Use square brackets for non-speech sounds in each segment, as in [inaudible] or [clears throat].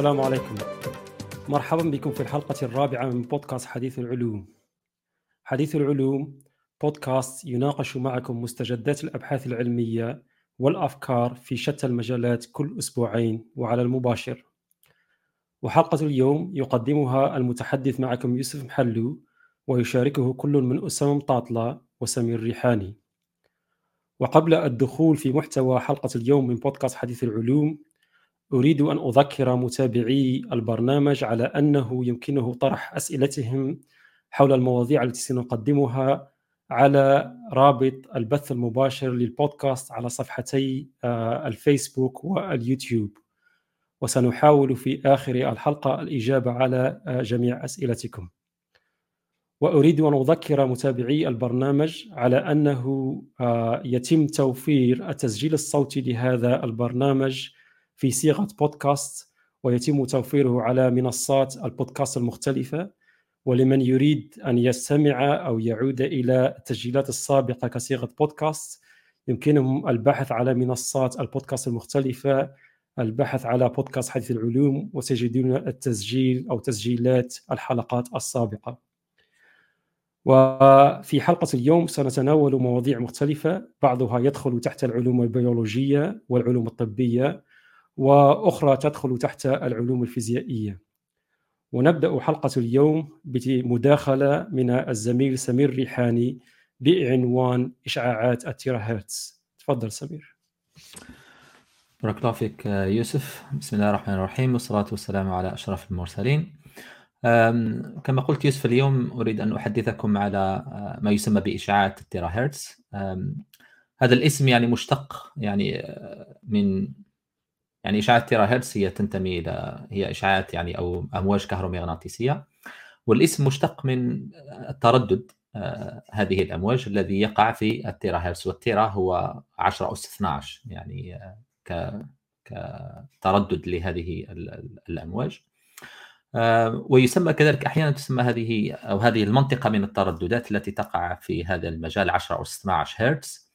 السلام عليكم. مرحبا بكم في الحلقة الرابعة من بودكاست حديث العلوم. حديث العلوم بودكاست يناقش معكم مستجدات الأبحاث العلمية والأفكار في شتى المجالات كل أسبوعين وعلى المباشر. وحلقة اليوم يقدمها المتحدث معكم يوسف محلو ويشاركه كل من أسامة مطاطلة وسمير ريحاني. وقبل الدخول في محتوى حلقة اليوم من بودكاست حديث العلوم أريد أن أذكر متابعي البرنامج على أنه يمكنه طرح أسئلتهم حول المواضيع التي سنقدمها على رابط البث المباشر للبودكاست على صفحتي آه، الفيسبوك واليوتيوب. وسنحاول في آخر الحلقة الإجابة على آه، جميع أسئلتكم. وأريد أن أذكر متابعي البرنامج على أنه آه، يتم توفير التسجيل الصوتي لهذا البرنامج في صيغة بودكاست ويتم توفيره على منصات البودكاست المختلفة. ولمن يريد أن يستمع أو يعود إلى التسجيلات السابقة كصيغة بودكاست يمكنهم البحث على منصات البودكاست المختلفة البحث على بودكاست حديث العلوم وتجدون التسجيل أو تسجيلات الحلقات السابقة. وفي حلقة اليوم سنتناول مواضيع مختلفة بعضها يدخل تحت العلوم البيولوجية والعلوم الطبية. وأخرى تدخل تحت العلوم الفيزيائية. ونبدأ حلقة اليوم بمداخلة من الزميل سمير ريحاني بعنوان إشعاعات التيرا هرتز. تفضل سمير. بارك الله فيك يوسف. بسم الله الرحمن الرحيم والصلاة والسلام على أشرف المرسلين. كما قلت يوسف اليوم أريد أن أحدثكم على ما يسمى بإشعاعات التيرا هرتز. هذا الاسم يعني مشتق يعني من يعني اشعاعات تيرا هرتز هي تنتمي إلى هي اشعاعات يعني أو أمواج كهرومغناطيسية والاسم مشتق من التردد آه، هذه الأمواج الذي يقع في التيرا هرتز والتيرا هو 10 أس 12 يعني آه، ك كتردد لهذه الأمواج. آه، ويسمى كذلك أحيانا تسمى هذه أو هذه المنطقة من الترددات التي تقع في هذا المجال 10 أس 12 هرتز.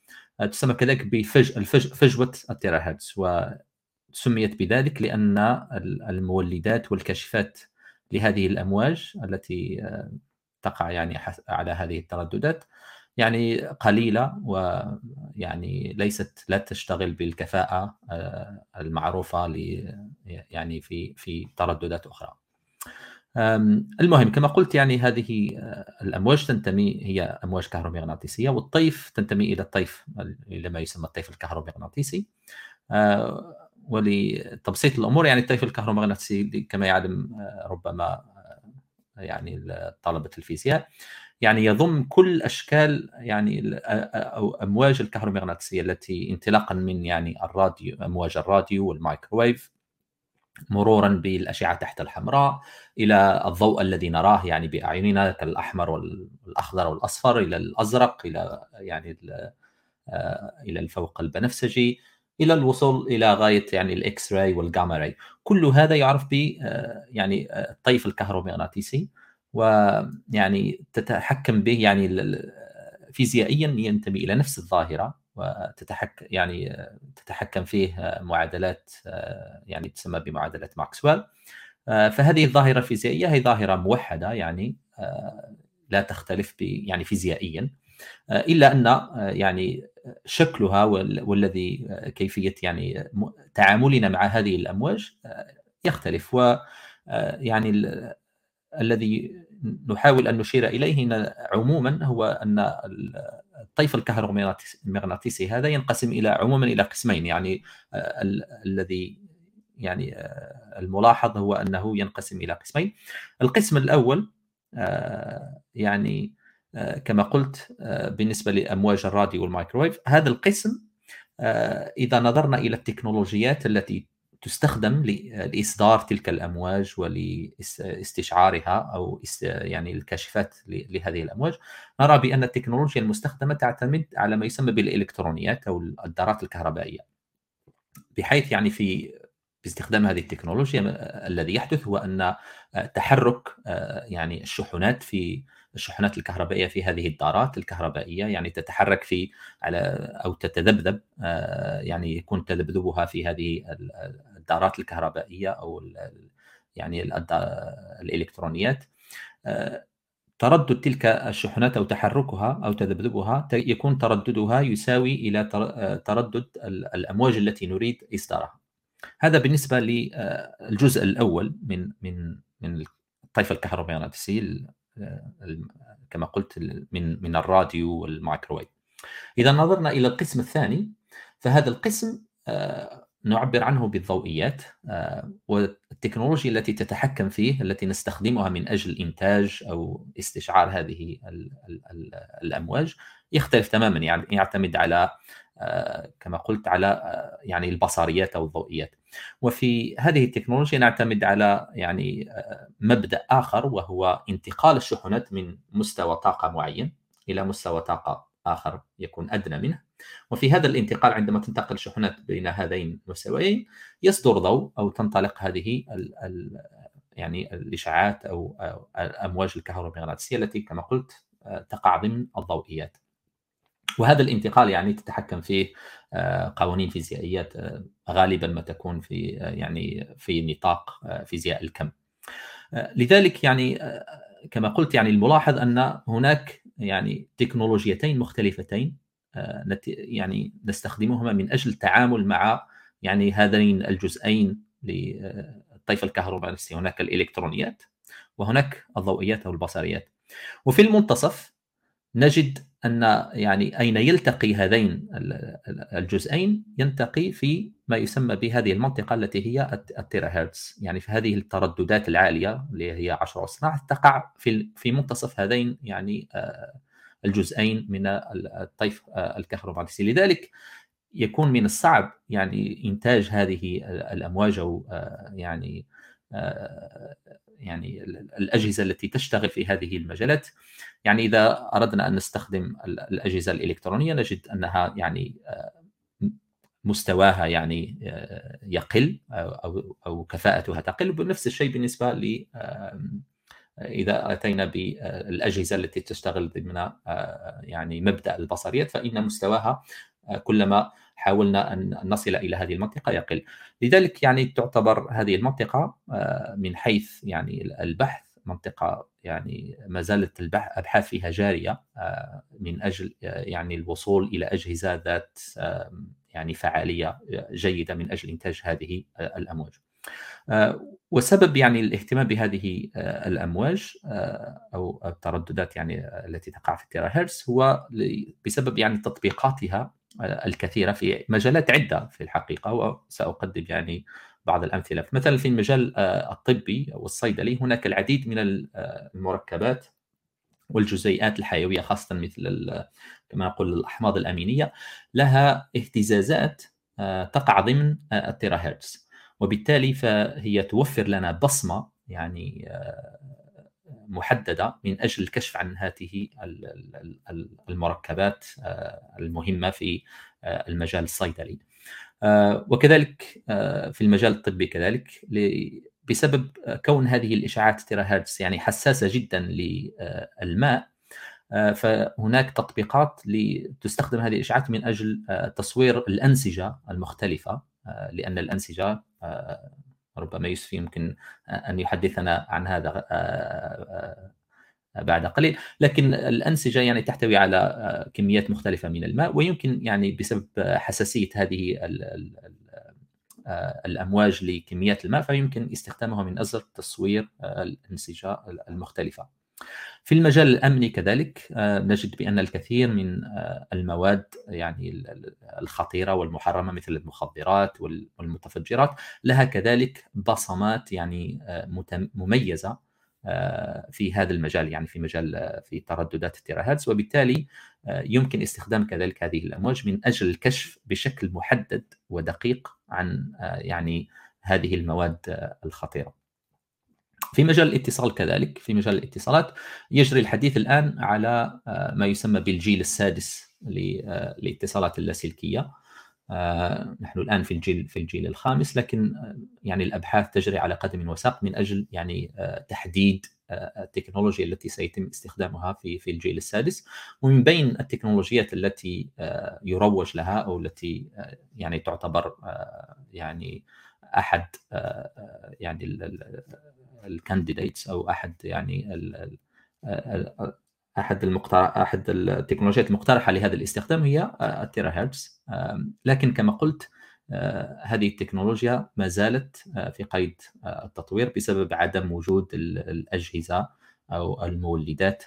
تسمى كذلك بفج فجوة التيرا هرتز سميت بذلك لأن المولدات والكاشفات لهذه الأمواج التي آه، تقع يعني على هذه الترددات يعني قليلة ويعني ليست لا تشتغل بالكفاءة آه، المعروفة يعني في في ترددات أخرى. المهم كما قلت يعني هذه آه، الأمواج تنتمي هي أمواج كهرومغناطيسية والطيف تنتمي إلى الطيف إلى ما يسمى الطيف الكهرومغناطيسي ولتبسيط الأمور يعني الطيف الكهرومغناطيسي كما يعلم آه، ربما آه، يعني طلبه الفيزياء يعني يضم كل أشكال يعني أو أمواج الكهرومغناطيسيه التي انطلاقا من يعني الراديو أمواج الراديو والمايكروويف مرورا بالأشعة تحت الحمراء إلى الضوء الذي نراه يعني بأعيننا كالأحمر والأخضر والأصفر إلى الأزرق إلى يعني آه، إلى الفوق البنفسجي. إلى الوصول إلى غاية يعني ال X-ray وال gamma ray كل هذا يعرف ب آه، يعني آه، الطيف الكهرومغناطيسي ويعني تتحكم به يعني فيزيائيا ينتمي إلى نفس الظاهرة وتتحكم يعني آه، تتحكم فيه معادلات يعني تسمى بمعادلات ماكسويل. فهذه الظاهرة الفيزيائية هي ظاهرة موحدة يعني لا تختلف يعني فيزيائيا إلا أن يعني شكلها والذي كيفية يعني تعاملنا مع هذه الأمواج يختلف. و يعني الذي نحاول أن نشير إليه عموما هو أن الطيف الكهرومغناطيسي هذا ينقسم إلى عموما إلى قسمين. يعني الذي يعني الملاحظ هو أنه ينقسم إلى قسمين. القسم الأول يعني آه، كما قلت آه، بالنسبة لأمواج الراديو والمايكرويف هذا القسم آه، إذا نظرنا إلى التكنولوجيات التي تستخدم لإصدار تلك الأمواج ولإستشعارها أو يعني الكاشفات لهذه الأمواج نرى بأن التكنولوجيا المستخدمة تعتمد على ما يسمى بالإلكترونيات أو الذرات الكهربائية. بحيث يعني في باستخدام هذه التكنولوجيا الذي يحدث هو أن تحرك يعني الشحنات في الشحنات الكهربائية في هذه الدارات الكهربائية يعني تتحرك في على أو تتذبذب آه، يعني يكون تذبذبها في هذه الدارات الكهربائية أو يعني الإلكترونيات تردد تلك الشحنات أو تحركها أو تذبذبها يكون ترددها يساوي إلى تردد الأمواج التي نريد إصدارها. هذا بالنسبة للجزء الأول من من من الطيف الكهرومغناطيسي كما قلت من من الراديو والمايكرويف. إذا نظرنا إلى القسم الثاني فهذا القسم آه، نعبر عنه بالضوئيات آه، والتكنولوجيا التي تتحكم فيه التي نستخدمها من أجل إنتاج أو استشعار هذه الأمواج يختلف تماما يعني يعتمد على آه، كما قلت على يعني البصريات أو الضوئيات وفي هذه التكنولوجيا نعتمد على يعني مبدأ آخر وهو انتقال الشحنات من مستوى طاقة معين إلى مستوى طاقة آخر يكون أدنى منه وفي هذا الانتقال عندما تنتقل شحنات بين هذين المستويين يصدر ضوء أو تنطلق هذه ال ال يعني الإشعاعات أو الأمواج الكهرومغناطيسية التي كما قلت تقع ضمن الضوئيات. وهذا الانتقال يعني تتحكم فيه آه، قوانين فيزيائيات آه، غالبا ما تكون في آه، يعني في نطاق فيزياء الكم. لذلك يعني كما قلت يعني الملاحظ أن هناك يعني تكنولوجيتين مختلفتين يعني نستخدمهما من أجل التعامل مع يعني هذين الجزئين للطيف الكهرومغناطيسي هناك الإلكترونيات وهناك الضوئيات أو البصريات وفي المنتصف نجد أن يعني أين يلتقي هذين الجزئين يلتقي في ما يسمى بهذه المنطقة التي هي التيرا هرتز يعني في هذه الترددات العالية اللي هي 10 أصناع تقع في في منتصف هذين يعني آه، الجزئين من الطيف آه، الكهرومغناطيسي. لذلك يكون من الصعب يعني إنتاج هذه الأمواج أو آه، يعني يعني الأجهزة التي تشتغل في هذه المجالات. يعني إذا أردنا أن نستخدم الأجهزة الإلكترونية نجد أنها يعني آه، مستواها يعني آه، يقل أو أو كفاءتها تقل بنفس الشيء بالنسبة ل إذا أتينا بالاجهزه التي تشتغل ضمن آه، يعني مبدأ البصريات فإن مستواها كلما حاولنا أن نصل إلى هذه المنطقة يقل. لذلك يعني تعتبر هذه المنطقة من حيث يعني البحث منطقة يعني ما زالت الابحاث فيها جارية آه، من أجل آه، يعني الوصول إلى أجهزة ذات يعني فعالية جيدة من أجل إنتاج هذه آه، الأمواج. وسبب يعني الاهتمام بهذه الأمواج أو الترددات يعني التي تقع في التيرا هرتز هو بسبب يعني تطبيقاتها الكثيرة في مجالات عدة في الحقيقة وسأقدم يعني بعض الأمثلة مثلا في المجال آه، الطبي والصيدلي هناك العديد من آه، المركبات والجزيئات الحيوية خاصة مثل كما نقول الأحماض الأمينية لها اهتزازات آه، تقع ضمن التيرا هرتز وبالتالي فهي توفر لنا بصمة يعني محددة من أجل الكشف عن هذه المركبات المهمة في المجال الصيدلي. آه، وكذلك آه، في المجال الطبي كذلك بسبب كون هذه الاشعاعات تيرا هرتز يعني حساسة جدا للماء آه، فهناك تطبيقات لتستخدم هذه الاشعاعات من أجل تصوير الأنسجة المختلفة لأن الأنسجة ربما يوسف يمكن أن يحدثنا عن هذا بعد قليل لكن الأنسجة يعني تحتوي على آه، كميات مختلفة من الماء ويمكن يعني بسبب حساسية هذه آه، الأمواج لكميات الماء فيمكن استخدامها من أجل تصوير آه، الأنسجة المختلفة. في المجال الأمني كذلك نجد بأن الكثير من المواد يعني الخطيرة والمحرمة مثل المخدرات والمتفجرات لها كذلك بصمات يعني مميزة آه، في هذا المجال يعني في مجال آه، في ترددات التيراهرتز وبالتالي آه، يمكن استخدام كذلك هذه الأمواج من أجل الكشف بشكل محدد ودقيق عن يعني هذه المواد الخطيرة. في مجال الاتصال كذلك في مجال الاتصالات يجري الحديث الآن على ما يسمى بالجيل السادس للاتصالات اللاسلكية آه، نحن الآن في الجيل في الجيل الخامس لكن آه، يعني الأبحاث تجري على قدم وساق من أجل يعني آه، تحديد التكنولوجيا التي سيتم استخدامها في في الجيل السادس. ومن بين التكنولوجيات التي يروج لها أو التي يعني تعتبر يعني أحد يعني الكانديديتس أو أحد يعني أحد المقترح أحد التكنولوجيات المقترحة لهذا الاستخدام هي التيرا هرتز لكن كما قلت هذه التكنولوجيا ما زالت في قيد التطوير بسبب عدم وجود الأجهزة أو المولدات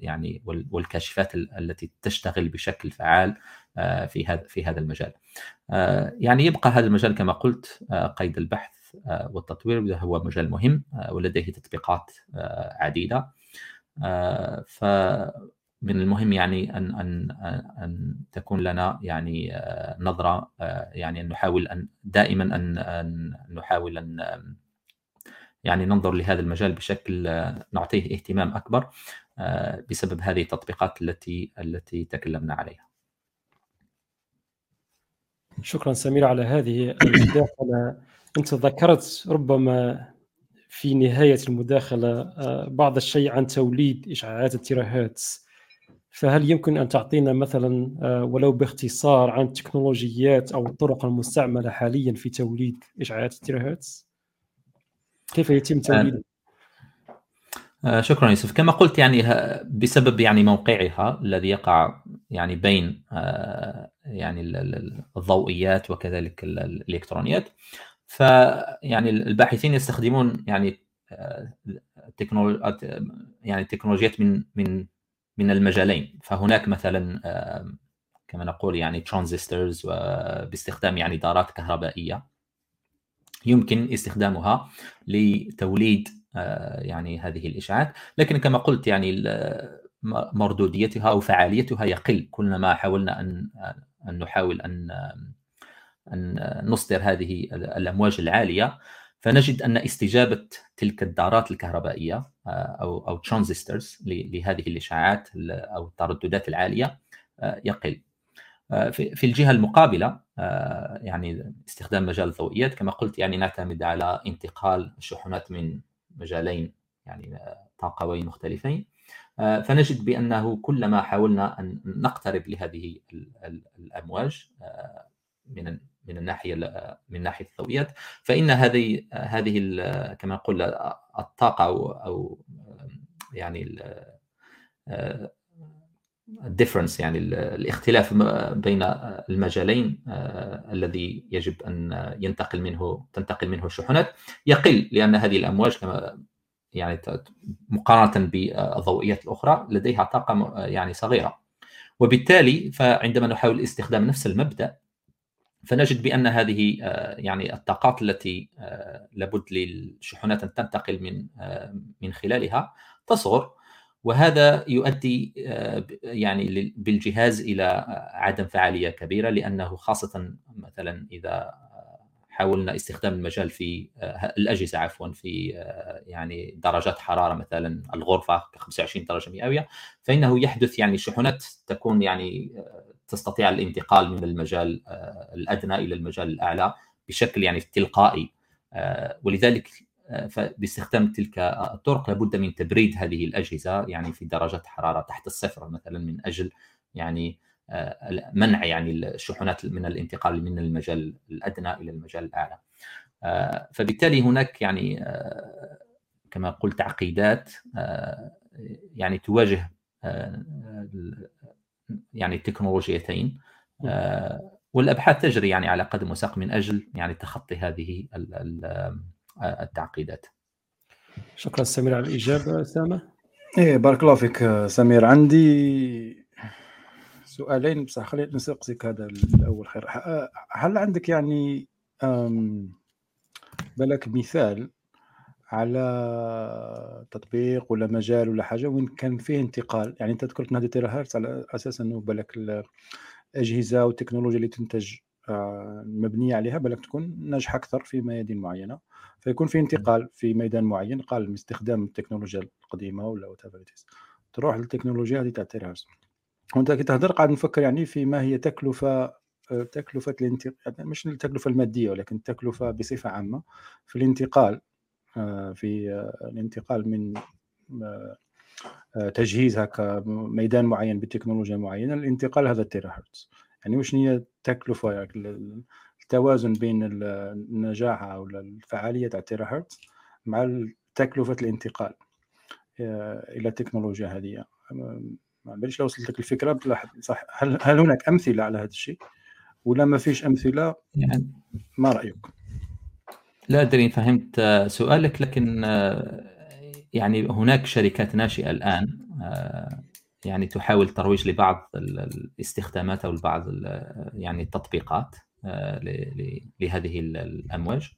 يعني والكاشفات التي تشتغل بشكل فعال في هذا في هذا المجال. يعني يبقى هذا المجال كما قلت قيد البحث والتطوير هو مجال مهم ولديه تطبيقات عديدة فمن المهم يعني أن أن أن تكون لنا يعني نظرة يعني ان نحاول أن دائما أن أن نحاول أن يعني ننظر لهذا المجال بشكل نعطيه اهتمام أكبر بسبب هذه التطبيقات التي التي تكلمنا عليها. شكرا سمير على هذه المداخله أنت ذكرت ربما في نهاية المداخلة آه، بعض الشيء عن توليد إشعاعات التيراهرتز فهل يمكن أن تعطينا مثلا آه، ولو باختصار عن التكنولوجيات أو الطرق المستعملة حاليا في توليد إشعاعات التيراهرتز كيف يتم توليدها؟ شكرا يوسف. كما قلت يعني بسبب يعني موقعها الذي يقع يعني بين يعني الضوئيات وكذلك الإلكترونيات فيعني الباحثين يستخدمون يعني آه، تكنولوجيات يعني تكنولوجيات من من من المجالين. فهناك مثلا كما نقول يعني ترانزستورز باستخدام يعني دارات كهربائية. يمكن استخدامها لتوليد آه، يعني هذه الاشعاعات لكن كما قلت يعني مردوديتها أو فعاليتها يقل. كلما حاولنا أن أن نحاول أن أن نصدر هذه الأمواج العالية فنجد أن استجابة تلك الدارات الكهربائية آه، أو أو ترانزستورز لهذه الإشعاعات أو الترددات العالية آه، يقل. آه، في الجهة المقابلة يعني استخدام مجال الضوئيات كما قلت يعني نعتمد على انتقال الشحنات من مجالين يعني طاقوين مختلفين فنجد بأنه كلما حاولنا أن نقترب لهذه الأمواج من من الناحية من ناحية الضوئيات فإن هذه هذه كما نقول الطاقة أو أو يعني الديفرنس يعني الاختلاف بين المجالين الذي يجب أن ينتقل منه تنتقل منه الشحنات يقل لأن هذه الأمواج كما يعني مقارنة بالضوئيات الأخرى لديها طاقة يعني صغيرة. وبالتالي فعندما نحاول استخدام نفس المبدأ فنجد بأن هذه آه، يعني الطاقات التي آه، لابد للشحنات ان تنتقل من آه، من خلالها تصغر وهذا يؤدي يعني بالجهاز إلى عدم فعالية كبيرة لأنه خاصة مثلا إذا حاولنا استخدام المجال في الأجهزة عفوا في يعني درجات حرارة مثلا الغرفة 25 درجة مئوية فإنه يحدث يعني شحنات تكون يعني تستطيع الانتقال من المجال آه، الأدنى إلى المجال الأعلى بشكل يعني تلقائي آه، ولذلك آه، باستخدام تلك الطرق لابد من تبريد هذه الأجهزة يعني في درجات حرارة تحت الصفر مثلا من أجل يعني منع يعني الشحنات من الانتقال من المجال الأدنى إلى المجال الأعلى. فبالتالي هناك يعني كما قلت تعقيدات يعني تواجه يعني التكنولوجيتين آه، والأبحاث تجري يعني على قدم وساق من أجل يعني تخطي هذه آه، التعقيدات. شكرا سمير على الإجابة أسامة. إيه بارك الله فيك سمير عندي سؤالين بصح خليني نسقسك هذا الأول خير هل عندك يعني بالك مثال على تطبيق ولا مجال ولا حاجة وين كان فيه انتقال. يعني أنت ذكرت نادي تيرا هرتز على أساس إنه بالك الأجهزة والتكنولوجيا اللي تنتج آه، مبنية عليها بالك تكون ناجحة أكثر في ميادين معينة. فيكون في انتقال في ميدان معين قال من استخدام التكنولوجيا القديمة ولا تروح للتكنولوجيا هذه تاع تيرا هرتز وأنت كي تهضر قاعد نفكر يعني في ما هي تكلفة آه، تكلفة الانتقال يعني مش التكلفة المادية ولكن التكلفه بصفة عامة في الانتقال. في آه، الانتقال من آه، تجهيز هكا ميدان معين بتكنولوجيا معينة الانتقال هذا التيرا هرتز. يعني وش هي التكلفه يعني التوازن بين النجاح أو الفعالية تاع تيرا هرتز مع تكلفة الانتقال آه، إلى التكنولوجيا هذه. ما باليش لو وصلت لك الفكرة صح. هل هل هناك أمثلة على هذا الشيء؟ ولا ما فيش أمثلة؟ يعني ما رأيك؟ لا أدري فهمت سؤالك لكن يعني هناك شركات ناشئة الآن يعني تحاول ترويج لبعض الاستخدامات أو بعض يعني التطبيقات لهذه الأمواج.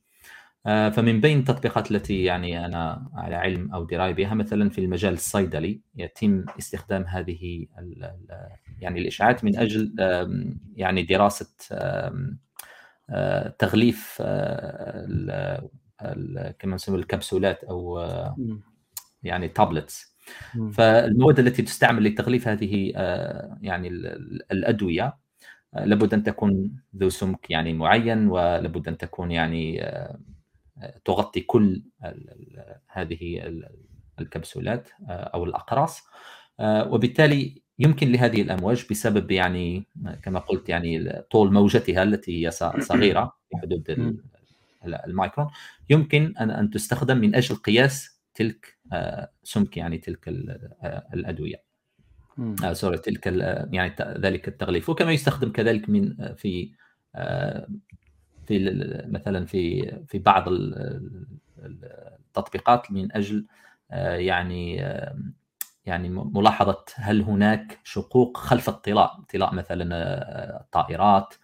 آه، فمن بين التطبيقات التي يعني أنا على علم أو دراية بها مثلا في المجال الصيدلي يتم استخدام هذه يعني الاشعاعات من أجل يعني دراسة آه، تغليف آه، كما نسمي الكبسولات أو يعني تابلتس فالمواد التي تستعمل لتغليف هذه يعني الأدوية لابد أن تكون ذو سمك يعني معين ولابد أن تكون يعني تغطي كل هذه الكبسولات آه، أو الأقراص آه، وبالتالي يمكن لهذه الأمواج بسبب يعني كما قلت يعني طول موجتها التي هي صغيرة في حدود المايكرون. يمكن أن أن تستخدم من أجل قياس تلك آه، سمك يعني تلك الأدوية. سوري تلك يعني ذلك التغليف. وكما يستخدم كذلك من في في مثلا في في بعض التطبيقات من أجل آه، يعني يعني ملاحظة هل هناك شقوق خلف الطلاء طلاء مثلا آه، الطائرات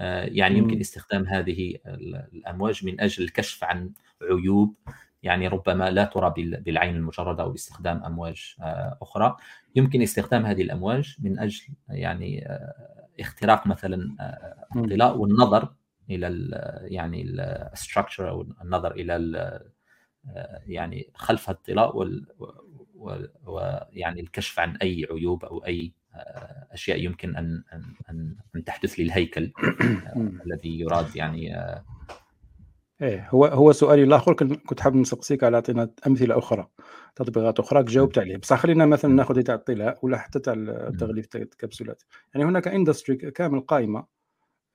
آه، يعني يمكن استخدام هذه الأمواج من أجل الكشف عن عيوب يعني ربما لا ترى بالعين المجردة أو باستخدام أمواج أخرى. يمكن استخدام هذه الأمواج من أجل يعني اختراق مثلا الطلاء والنظر إلى يعني الستراكشر أو النظر إلى يعني خلف الطلاء ويعني الكشف عن أي عيوب أو أي أشياء يمكن أن أن أن تحدث للهيكل الذي يراد يعني إيه هو هو سؤالي الآخر كنت حاب نسقسيك على أعطينا أمثلة أخرى تطبيقات أخرى جاوبت عليه بصح خلينا مثلا نأخذ تاع الطلاء ولا حتى تاع تغليف الكبسولات يعني هناك industry كامل قائمة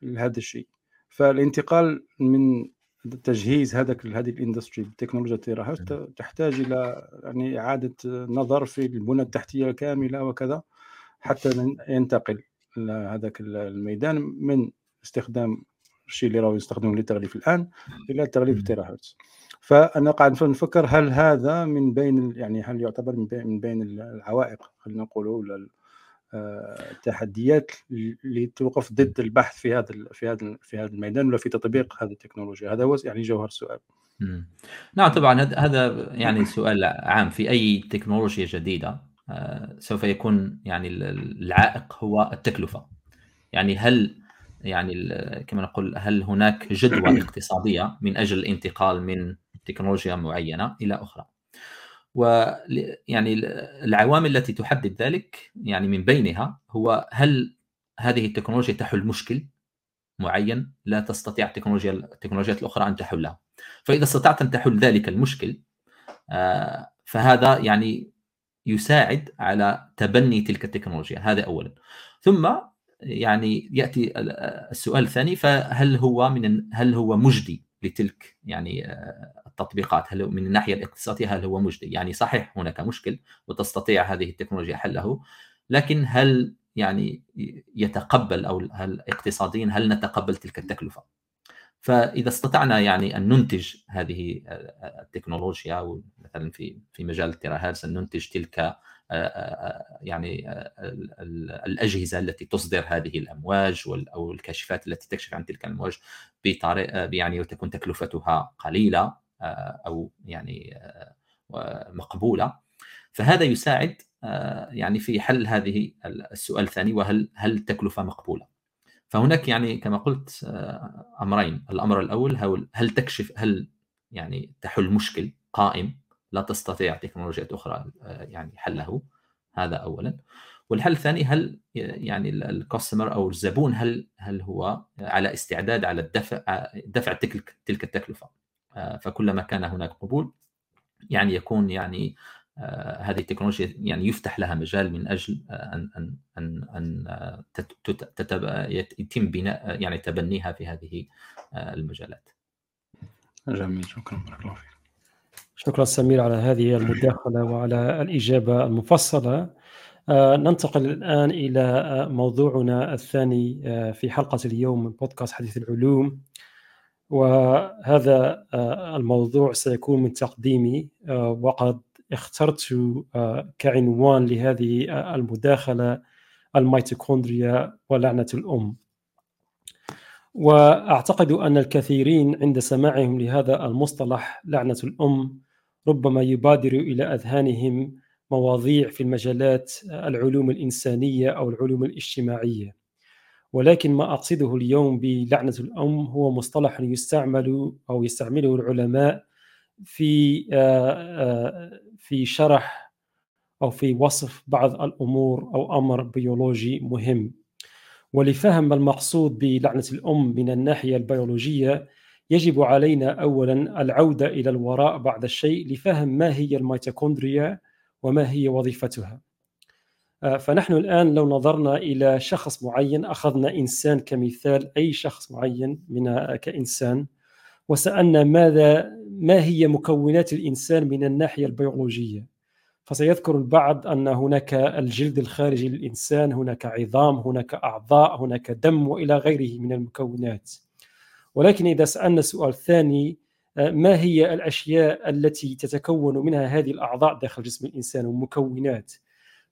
لهذا الشيء. فالانتقال من تجهيز هذاك هذه ال industry بتكنولوجيا tera تحتاج إلى يعني إعادة نظر في البنى التحتية الكاملة وكذا حتى ينتقل هذاك الميدان من استخدام الشيء اللي راهو يستخدمه للتغليف الآن إلى تغليف تيرا هرتز فأنا قاعد نفكر هل هذا من بين يعني هل يعتبر من بين العوائق خلينا نقولوا ولا التحديات اللي توقف ضد البحث في هذا في هذا في هذا الميدان ولا في تطبيق هذه التكنولوجيا؟ هذا هو يعني جوهر السؤال نعم طبعا هذا يعني سؤال عام. في أي تكنولوجيا جديدة آه، سوف يكون يعني العائق هو التكلفة. يعني هل يعني كما نقول هل هناك جدوى [clears throat] اقتصادية من أجل الانتقال من تكنولوجيا معينة إلى أخرى؟ ويعني العوامل التي تحدد ذلك يعني من بينها هو هل هذه التكنولوجيا تحل مشكل معين؟ لا تستطيع التكنولوجيا التكنولوجيات الأخرى أن تحله فإذا استطعت أن تحل ذلك المشكل آه، فهذا يعني يساعد على تبني تلك التكنولوجيا. هذا اولا. ثم يعني يأتي السؤال الثاني فهل هو من هل هو مجدي لتلك يعني آه، التطبيقات هل من الناحية الاقتصادية هل هو مجدي؟ يعني صحيح هناك مشكل وتستطيع هذه التكنولوجيا حله لكن هل يعني يتقبل أو هل اقتصاديا هل نتقبل تلك التكلفة؟ فإذا استطعنا يعني أن ننتج هذه التكنولوجيا مثلا في في مجال التيراهرتز أن ننتج تلك يعني الأجهزة التي تصدر هذه الأمواج أو الكاشفات التي تكشف عن تلك الأمواج بطريقه يعني وتكون تكلفتها قليلة آه، أو يعني آه، مقبولة. فهذا يساعد آه، يعني في حل هذه السؤال الثاني وهل هل التكلفه مقبولة؟ فهناك يعني كما قلت أمرين، الأمر الأول هل تكشف هل يعني تحل مشكل قائم؟ لا تستطيع تكنولوجيات أخرى يعني حله. هذا اولا. والحل الثاني هل يعني الكاستمر أو الزبون هل هل هو على استعداد على الدفع دفع تلك تلك التكلفة؟ آه، فكلما كان هناك قبول يعني يكون يعني هذه التكنولوجيا يعني يفتح لها مجال من أجل أن أن أن أن يتم بناء يعني تبنيها في هذه المجالات. جميل شكرا بارك الله فيك. شكرا سمير على هذه المداخلة وعلى الإجابة المفصلة آه، ننتقل الآن إلى آه، موضوعنا الثاني آه، في حلقة اليوم من بودكاست حديث العلوم وهذا الموضوع سيكون من تقديمي. وقد اخترت كعنوان لهذه المداخلة الميتوكوندريا ولعنة الأم. وأعتقد أن الكثيرين عند سماعهم لهذا المصطلح لعنة الأم ربما يبادر إلى أذهانهم مواضيع في المجالات العلوم الإنسانية أو العلوم الاجتماعية. ولكن ما أقصده اليوم بلعنة الأم هو مصطلح يستعمل أو يستعمله العلماء في آه، آه، في شرح أو في وصف بعض الأمور أو أمر بيولوجي مهم. ولفهم المقصود بلعنة الأم من الناحية البيولوجية يجب علينا اولا العودة إلى الوراء بعض الشيء لفهم ما هي الميتوكوندريا وما هي وظيفتها. فنحن الآن لو نظرنا إلى شخص معين أخذنا إنسان كمثال أي شخص معين من كإنسان وسألنا ماذا ما هي مكونات الإنسان من الناحية البيولوجية؟ فسيذكر البعض أن هناك الجلد الخارجي للإنسان هناك عظام هناك أعضاء هناك دم وإلى غيره من المكونات. ولكن إذا سألنا سؤال ثاني آه، ما هي الأشياء التي تتكون منها هذه الأعضاء داخل جسم الإنسان؟ ومكونات.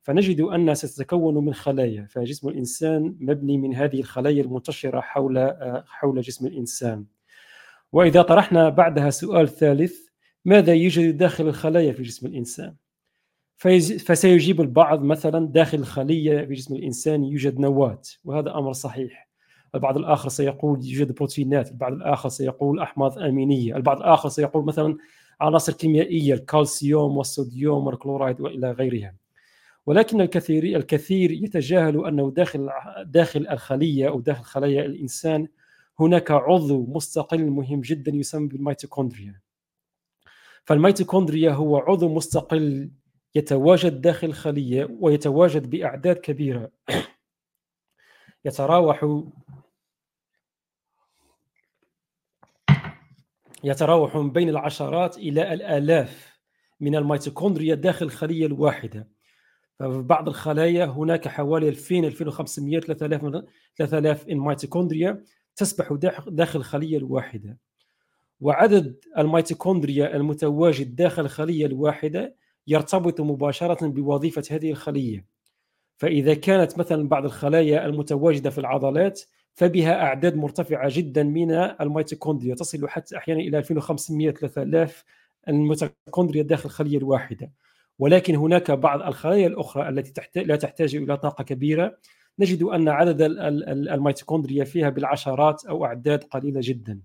فنجد أنها ستتكون من خلايا فجسم الإنسان مبني من هذه الخلايا المنتشرة حول آه، حول جسم الإنسان. وإذا طرحنا بعدها سؤال ثالث ماذا يوجد داخل الخلايا في جسم الإنسان؟ فسيجيب البعض مثلا داخل الخلية في جسم الإنسان يوجد نواة وهذا أمر صحيح. البعض الآخر سيقول يوجد بروتينات البعض الآخر سيقول أحماض أمينية البعض الآخر سيقول مثلا عناصر كيميائية الكالسيوم والصوديوم والكلورايد وإلى غيرها. ولكن الكثير الكثير يتجاهل أنه داخل داخل الخلية أو داخل خلايا الإنسان هناك عضو مستقل مهم جدا يسمى بالميتوكوندريا. فالميتوكوندريا هو عضو مستقل يتواجد داخل الخلية ويتواجد بأعداد كبيرة. [clears throat] يتراوح يتراوح بين العشرات إلى الآلاف من الميتوكوندريا داخل الخلية الواحدة. ففي بعض الخلايا هناك حوالي 2000 2500 3000 3000 ميتوكوندريا تسبح داخل الخلية الواحدة. وعدد الميتوكوندريا المتواجد داخل الخلية الواحدة يرتبط مباشرة بوظيفة هذه الخلية. فإذا كانت مثلا بعض الخلايا المتواجدة في العضلات فبها أعداد مرتفعة جدا من الميتوكوندريا تصل حتى أحيانا إلى 2500 3000 الميتوكوندريا داخل الخلية الواحدة. ولكن هناك بعض الخلايا الأخرى التي لا تحتاج إلى طاقة كبيرة. نجد أن عدد الميتوكوندريا فيها بالعشرات أو أعداد قليلة جدا.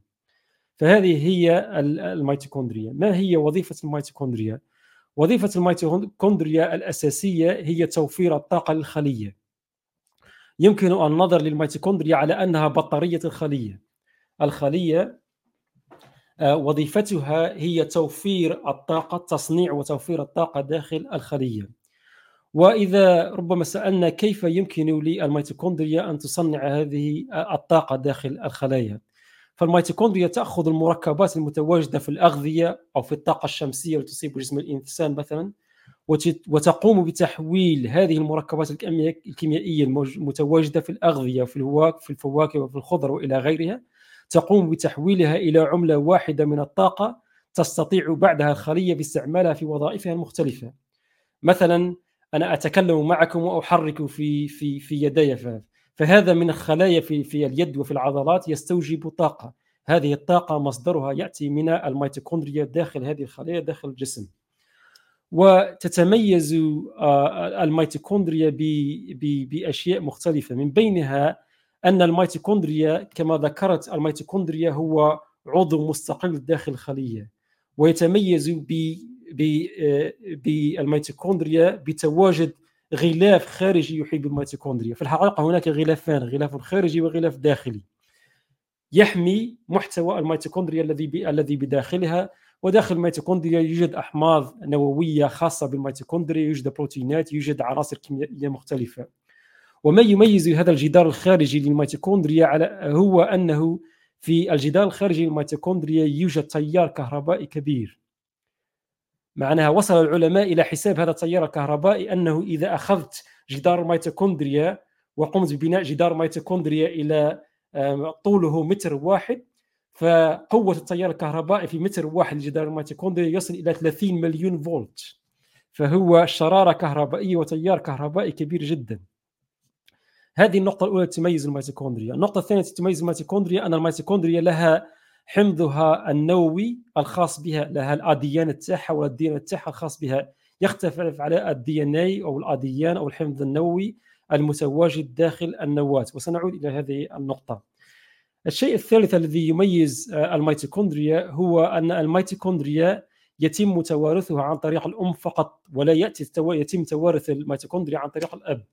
فهذه هي الميتوكوندريا. ما هي وظيفة الميتوكوندريا؟ وظيفة الميتوكوندريا الأساسية هي توفير الطاقة للخليه يمكن النظر للميتوكوندريا على أنها بطارية الخلية. الخلية آه، وظيفتها هي توفير الطاقة تصنيع وتوفير الطاقة داخل الخلية. وإذا ربما سألنا كيف يمكن للميتوكوندريا أن تصنع هذه الطاقة داخل الخلايا؟ فالميتوكوندريا تأخذ المركبات المتواجدة في الأغذية أو في الطاقة الشمسية التي تصيب جسم الإنسان مثلا وتقوم بتحويل هذه المركبات الكيميائية المتواجدة في الأغذية في الهواك في الفواكه وفي الخضر وإلى غيرها. تقوم بتحويلها إلى عملة واحدة من الطاقة تستطيع بعدها الخلية باستعمالها في وظائفها المختلفة. مثلا أنا أتكلم معكم وأحرك في في في يدي فهذا من الخلايا في في اليد وفي العضلات يستوجب طاقة. هذه الطاقة مصدرها يأتي من الميتوكوندريا داخل هذه الخلايا داخل الجسم. وتتميز آه، الميتوكوندريا بأشياء مختلفة من بينها أن الميتوكوندريا كما ذكرت الميتوكوندريا هو عضو مستقل داخل الخلية ويتميز آه، بالميتوكوندريا بتواجد غلاف خارجي يحيط بالميتوكوندريا في الحقيقة هناك غلافان غلاف خارجي وغلاف داخلي. يحمي محتوى الميتوكوندريا الذي الذي بداخلها وداخل الميتوكوندريا يوجد أحماض نووية خاصة بالميتوكوندريا يوجد بروتينات يوجد عناصر كيميائية مختلفة. وما يميز هذا الجدار الخارجي للميتوكوندريا على هو أنه في الجدار الخارجي للميتوكوندريا يوجد تيار كهربائي كبير. معناها وصل العلماء إلى حساب هذا التيار الكهربائي أنه إذا أخذت جدار الميتوكوندريا وقمت ببناء جدار الميتوكوندريا إلى طوله متر واحد فقوة التيار الكهربائي في متر واحد لجدار الميتوكوندريا يصل إلى 30 مليون فولت. فهو شرارة كهربائية وتيار كهربائي كبير جدا. هذه النقطة الأولى تميز الميتوكوندريا. النقطة الثانية تميز الميتوكوندريا أن الميتوكوندريا لها حمضها النووي الخاص بها لها ال ADN تاعها وال DNA تاعها الخاص بها. يختلف على ال DNA أو ال ADN أو الحمض النووي المتواجد داخل النواه وسنعود إلى هذه النقطة. الشيء الثالث الذي يميز آه، الميتوكوندريا هو أن الميتوكوندريا يتم توارثها عن طريق الأم فقط ولا يأتي يتم توارث الميتوكوندريا عن طريق الأب.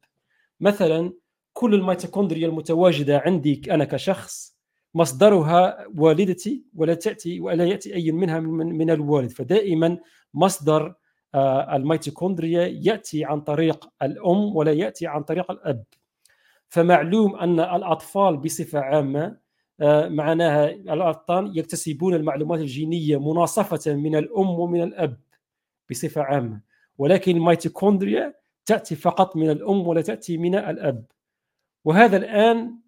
مثلا كل الميتوكوندريا المتواجدة عندي أنا كشخص مصدرها والدتي ولا تأتي ولا يأتي أي منها من, من الوالد. فدائما مصدر آه، الميتوكوندريا يأتي عن طريق الأم ولا يأتي عن طريق الأب. فمعلوم أن الأطفال بصفة عامة آه، معناها الأطفال يكتسبون المعلومات الجينية مناصفة من الأم ومن الأب بصفة عامة. ولكن الميتوكوندريا تأتي فقط من الأم ولا تأتي من الأب. وهذا الآن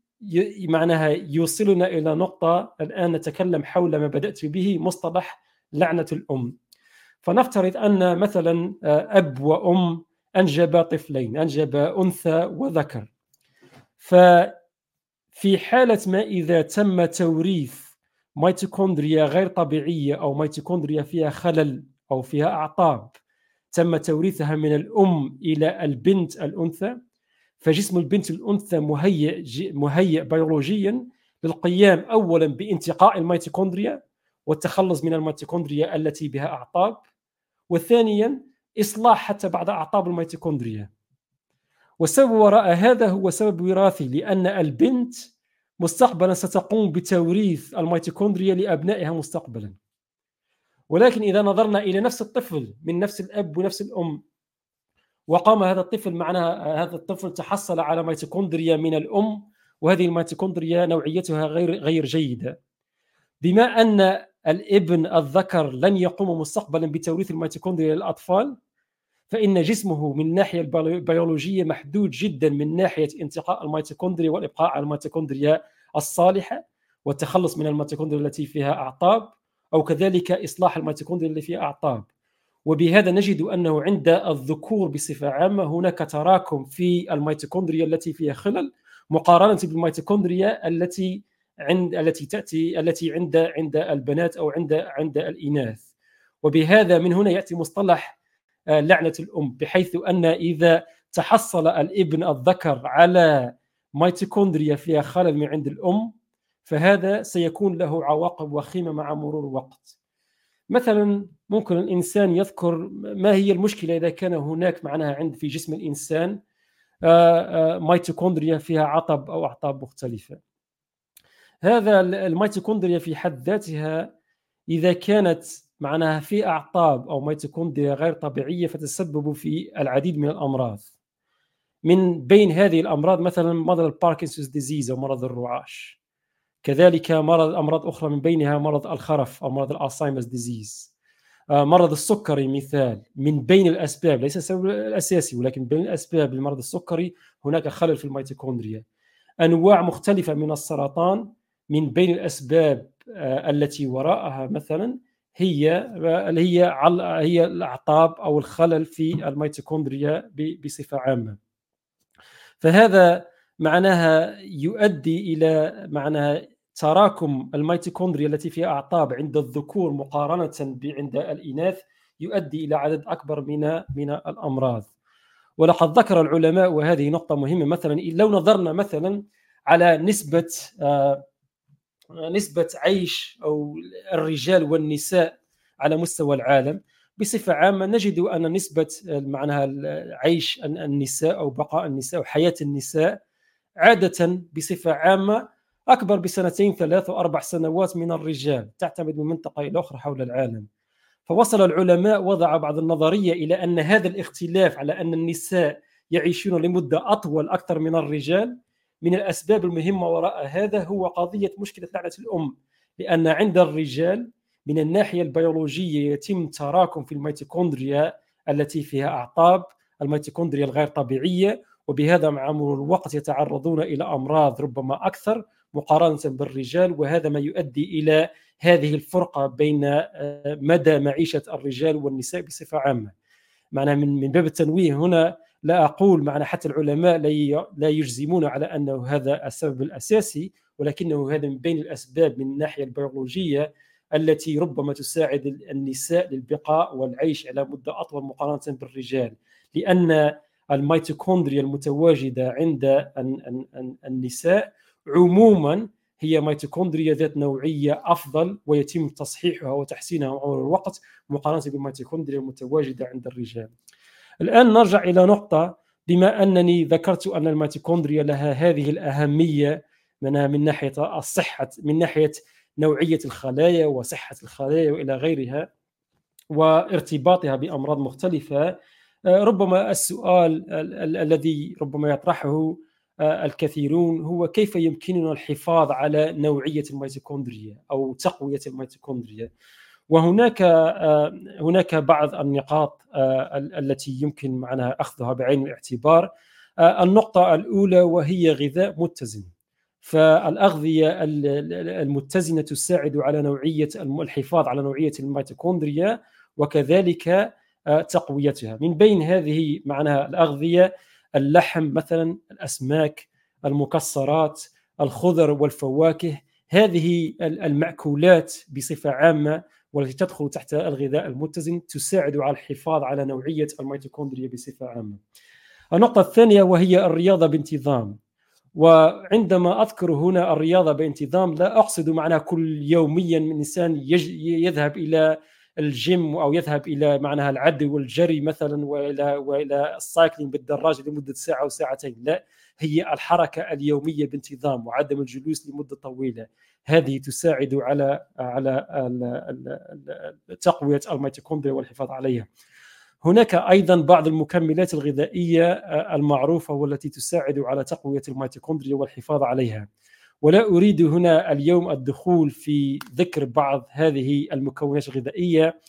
معناها يوصلنا إلى نقطة الآن نتكلم حول ما بدأت به مصطلح لعنة الأم. فنفترض أن مثلا آه، أب وأم أنجبا طفلين أنجبا أنثى وذكر. ففي حالة ما إذا تم توريث ميتوكوندريا غير طبيعية أو ميتوكوندريا فيها خلل أو فيها أعطاب تم توريثها من الأم إلى البنت الأنثى؟ فجسم البنت الأنثى مهيئ مهيئ بيولوجيا للقيام اولا بانتقاء الميتوكوندريا والتخلص من الميتوكوندريا التي بها أعطاب وثانيا إصلاح حتى بعد أعطاب الميتوكوندريا. والسبب وراء هذا هو سبب وراثي لأن البنت مستقبلا ستقوم بتوريث الميتوكوندريا لأبنائها مستقبلا. ولكن إذا نظرنا إلى نفس الطفل من نفس الأب ونفس الأم وقام هذا الطفل معنا هذا الطفل تحصل على ميتوكوندريا من الأم وهذه الميتوكوندريا نوعيتها غير غير جيدة. بما أن الابن الذكر لن يقوم مستقبلا بتوريث الميتوكوندريا للأطفال فإن جسمه من الناحيه البيولوجيه محدود جدا من ناحية انتقاء الميتوكوندريا والابقاء على الميتوكوندريا الصالحة والتخلص من الميتوكوندريا التي فيها أعطاب أو كذلك إصلاح الميتوكوندريا اللي فيها أعطاب. وبهذا نجد أنه عند الذكور بصفة عامة هناك تراكم في الميتوكوندريا التي فيها خلل مقارنة بالميتوكوندريا التي عند التي تأتي التي عند عند البنات أو عند عند الإناث. وبهذا من هنا يأتي مصطلح آه، لعنة الأم بحيث أن إذا تحصل الابن الذكر على ميتوكوندريا فيها خلل من عند الأم فهذا سيكون له عواقب وخيمة مع مرور الوقت. مثلا ممكن الإنسان يذكر ما هي المشكلة إذا كان هناك معناها عند في جسم الإنسان آه، آه، ميتوكوندريا فيها عطب أو أعطاب مختلفة. هذا الميتوكوندريا في حد ذاتها إذا كانت معناها في أعطاب أو ميتوكوندريا غير طبيعية فتسبب في العديد من الأمراض. من بين هذه الأمراض مثلا مرض ال Parkinson's disease أو مرض الرعاش. كذلك مرض أمراض أخرى من بينها مرض الخرف أو مرض ال Alzheimer's disease. آه، مرض السكري مثال من بين الأسباب ليس السبب الأساسي ولكن بين الأسباب لمرض السكري هناك خلل في الميتوكوندريا. أنواع مختلفة من السرطان من بين الأسباب آه، التي وراءها مثلا هي اللي هي هي الأعطاب أو الخلل في الميتوكوندريا بصفة عامة. فهذا معناها يؤدي إلى معناها تراكم الميتوكوندريا التي فيها أعطاب عند الذكور مقارنة عند الإناث يؤدي إلى عدد أكبر من من الأمراض. ولقد ذكر العلماء وهذه نقطة مهمة مثلا لو نظرنا مثلا على نسبة آه، نسبة عيش أو الرجال والنساء على مستوى العالم بصفة عامة نجد أن نسبة معناها عيش النساء أو بقاء النساء أو حياة النساء عادة بصفة عامة أكبر بسنتين ثلاث وأربع سنوات من الرجال تعتمد من منطقه إلى أخرى حول العالم. فوصل العلماء وضع بعض النظرية إلى أن هذا الاختلاف على أن النساء يعيشون لمدة أطول أكثر من الرجال. من الأسباب المهمة وراء هذا هو قضية مشكلة لعنة الأم لأن عند الرجال من الناحية البيولوجية يتم تراكم في الميتوكوندريا التي فيها أعطاب الميتوكوندريا الغير طبيعية وبهذا مع مرور الوقت يتعرضون إلى أمراض ربما أكثر مقارنة بالرجال وهذا ما يؤدي إلى هذه الفرقة بين آه، مدى معيشة الرجال والنساء بصفة عامة. معنى من باب التنويه هنا لا أقول معنى حتى العلماء لا يجزمون على أنه هذا السبب الأساسي ولكنه هذا من بين الأسباب من الناحية البيولوجية التي ربما تساعد النساء للبقاء والعيش على مدة أطول مقارنة بالرجال. لأن الميتوكوندريا المتواجدة عند النساء عموما هي ميتوكوندريا ذات نوعية أفضل ويتم تصحيحها وتحسينها مرور الوقت مقارنة بالميتوكوندريا المتواجدة عند الرجال. الآن نرجع إلى نقطة بما أنني ذكرت أن الميتوكوندريا لها هذه الأهمية منها من ناحية الصحة من ناحية نوعية الخلايا وصحة الخلايا وإلى غيرها وارتباطها بأمراض مختلفة ربما السؤال الذي ربما يطرحه الكثيرون هو كيف يمكننا الحفاظ على نوعية الميتوكوندريا أو تقوية الميتوكوندريا؟ وهناك هناك بعض النقاط التي يمكن معناها أخذها بعين الاعتبار. النقطة الأولى وهي غذاء متزن. فالأغذية المتزنة تساعد على نوعية الحفاظ على نوعية الميتوكوندريا وكذلك تقويتها. من بين هذه معناها الأغذية اللحم مثلا الأسماك المكسرات الخضر والفواكه هذه المأكولات بصفة عامة والتي تدخل تحت الغذاء المتزن تساعد على الحفاظ على نوعية الميتوكوندريا بصفة عامة. النقطة الثانية وهي الرياضة بانتظام. وعندما أذكر هنا الرياضة بانتظام لا أقصد معناها كل يوميا من إنسان يذهب إلى الجيم أو يذهب إلى معناها العدو والجري مثلا والى وإلى ال cycling بالدراجة لمدة ساعة أو ساعتين. لا هي الحركة اليومية بانتظام وعدم الجلوس لمدة طويلة. هذه تساعد على على تقوية الميتوكوندريا والحفاظ عليها. هناك أيضا بعض المكملات الغذائية المعروفة والتي تساعد على تقوية الميتوكوندريا والحفاظ عليها. ولا أريد هنا اليوم الدخول في ذكر بعض هذه المكونات الغذائية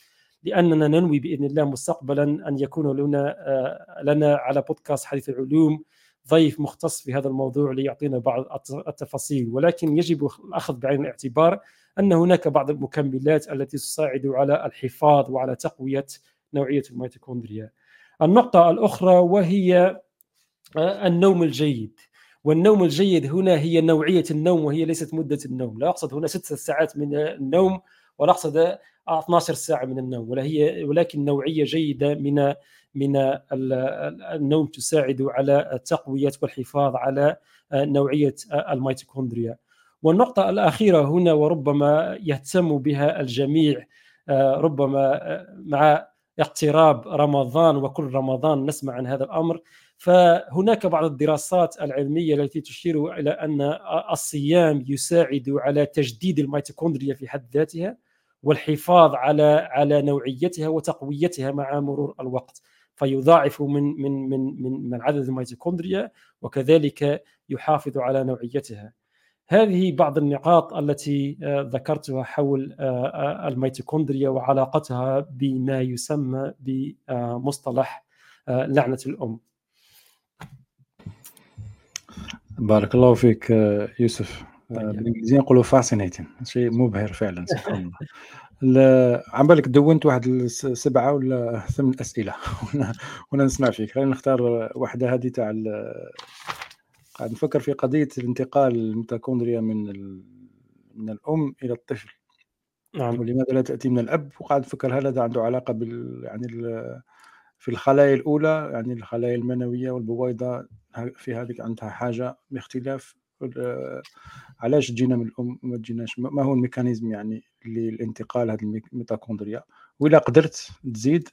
لأننا ننوي بإذن الله مستقبلا أن يكون لنا آه، لنا على بودكاست حديث العلوم ضيف مختص في هذا الموضوع ليعطينا بعض التفاصيل ولكن يجب الأخذ بعين الاعتبار أن هناك بعض المكملات التي تساعد على الحفاظ وعلى تقوية نوعية الميتوكوندريا. النقطة الأخرى وهي آه، النوم الجيد. والنوم الجيد هنا هي نوعية النوم وهي ليست مدة النوم. لا أقصد هنا ست ساعات من النوم ولا أقصد 12 ساعة من النوم ولا هي ولكن نوعية جيدة من من النوم تساعد على التقوية والحفاظ على نوعية الميتوكوندريا. والنقطة الأخيرة هنا وربما يهتم بها الجميع ربما مع اقتراب رمضان وكل رمضان نسمع عن هذا الأمر فهناك بعض الدراسات العلمية التي تشير إلى أن الصيام يساعد على تجديد الميتوكوندريا في حد ذاتها والحفاظ على على نوعيتها وتقويتها مع مرور الوقت فيضاعف من من من من, من عدد الميتوكوندريا وكذلك يحافظ على نوعيتها. هذه بعض النقاط التي ذكرتها حول الميتوكوندريا وعلاقتها بما يسمى بمصطلح لعنة الأم. بارك الله فيك يوسف. طيب. بالإنجليزية نقولوا fascinating شيء مبهر فعلا سبحان الله. على بالك دونت واحد سبعه ولا ثمان أسئلة. [laughs] وأنا نسمع فيك. خلينا نختار واحدة هذه تاع قاعد نفكر في قضية الانتقال الميتوكوندريا من من الأم إلى الطفل. نعم. ولماذا لا تأتي من الأب؟ وقاعد نفكر هل هذا عنده علاقة بال يعني في الخلايا الأولى يعني الخلايا المنوية والبويضة؟ في هذيك عندها حاجة باختلاف علاش جينا من الأم ما جيناش ما هو ال mechanism يعني للانتقال هذه الميتوكوندريا؟ ولا قدرت تزيد؟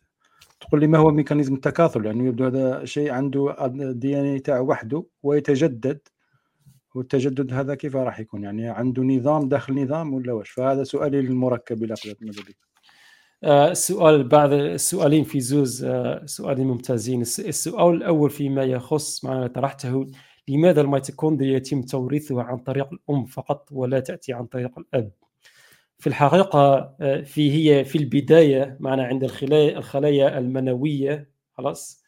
تقول لي ما هو mechanism التكاثر؟ يعني يبدو هذا شيء عنده ال DNA تاعه وحده ويتجدد والتجدد هذا كيف راح يكون؟ يعني عنده نظام داخل نظام ولا واش؟ فهذا سؤالي المركب إلى قدرت السؤال بعد السؤالين في زوز آه، سؤالين ممتازين. السؤال الأول فيما يخص ما طرحته لماذا الميتوكوندريا يتم توريثها عن طريق الأم فقط ولا تأتي عن طريق الأب؟ في الحقيقة آه، في هي في البداية معنا عند الخلايا الخلايا المنوية خلاص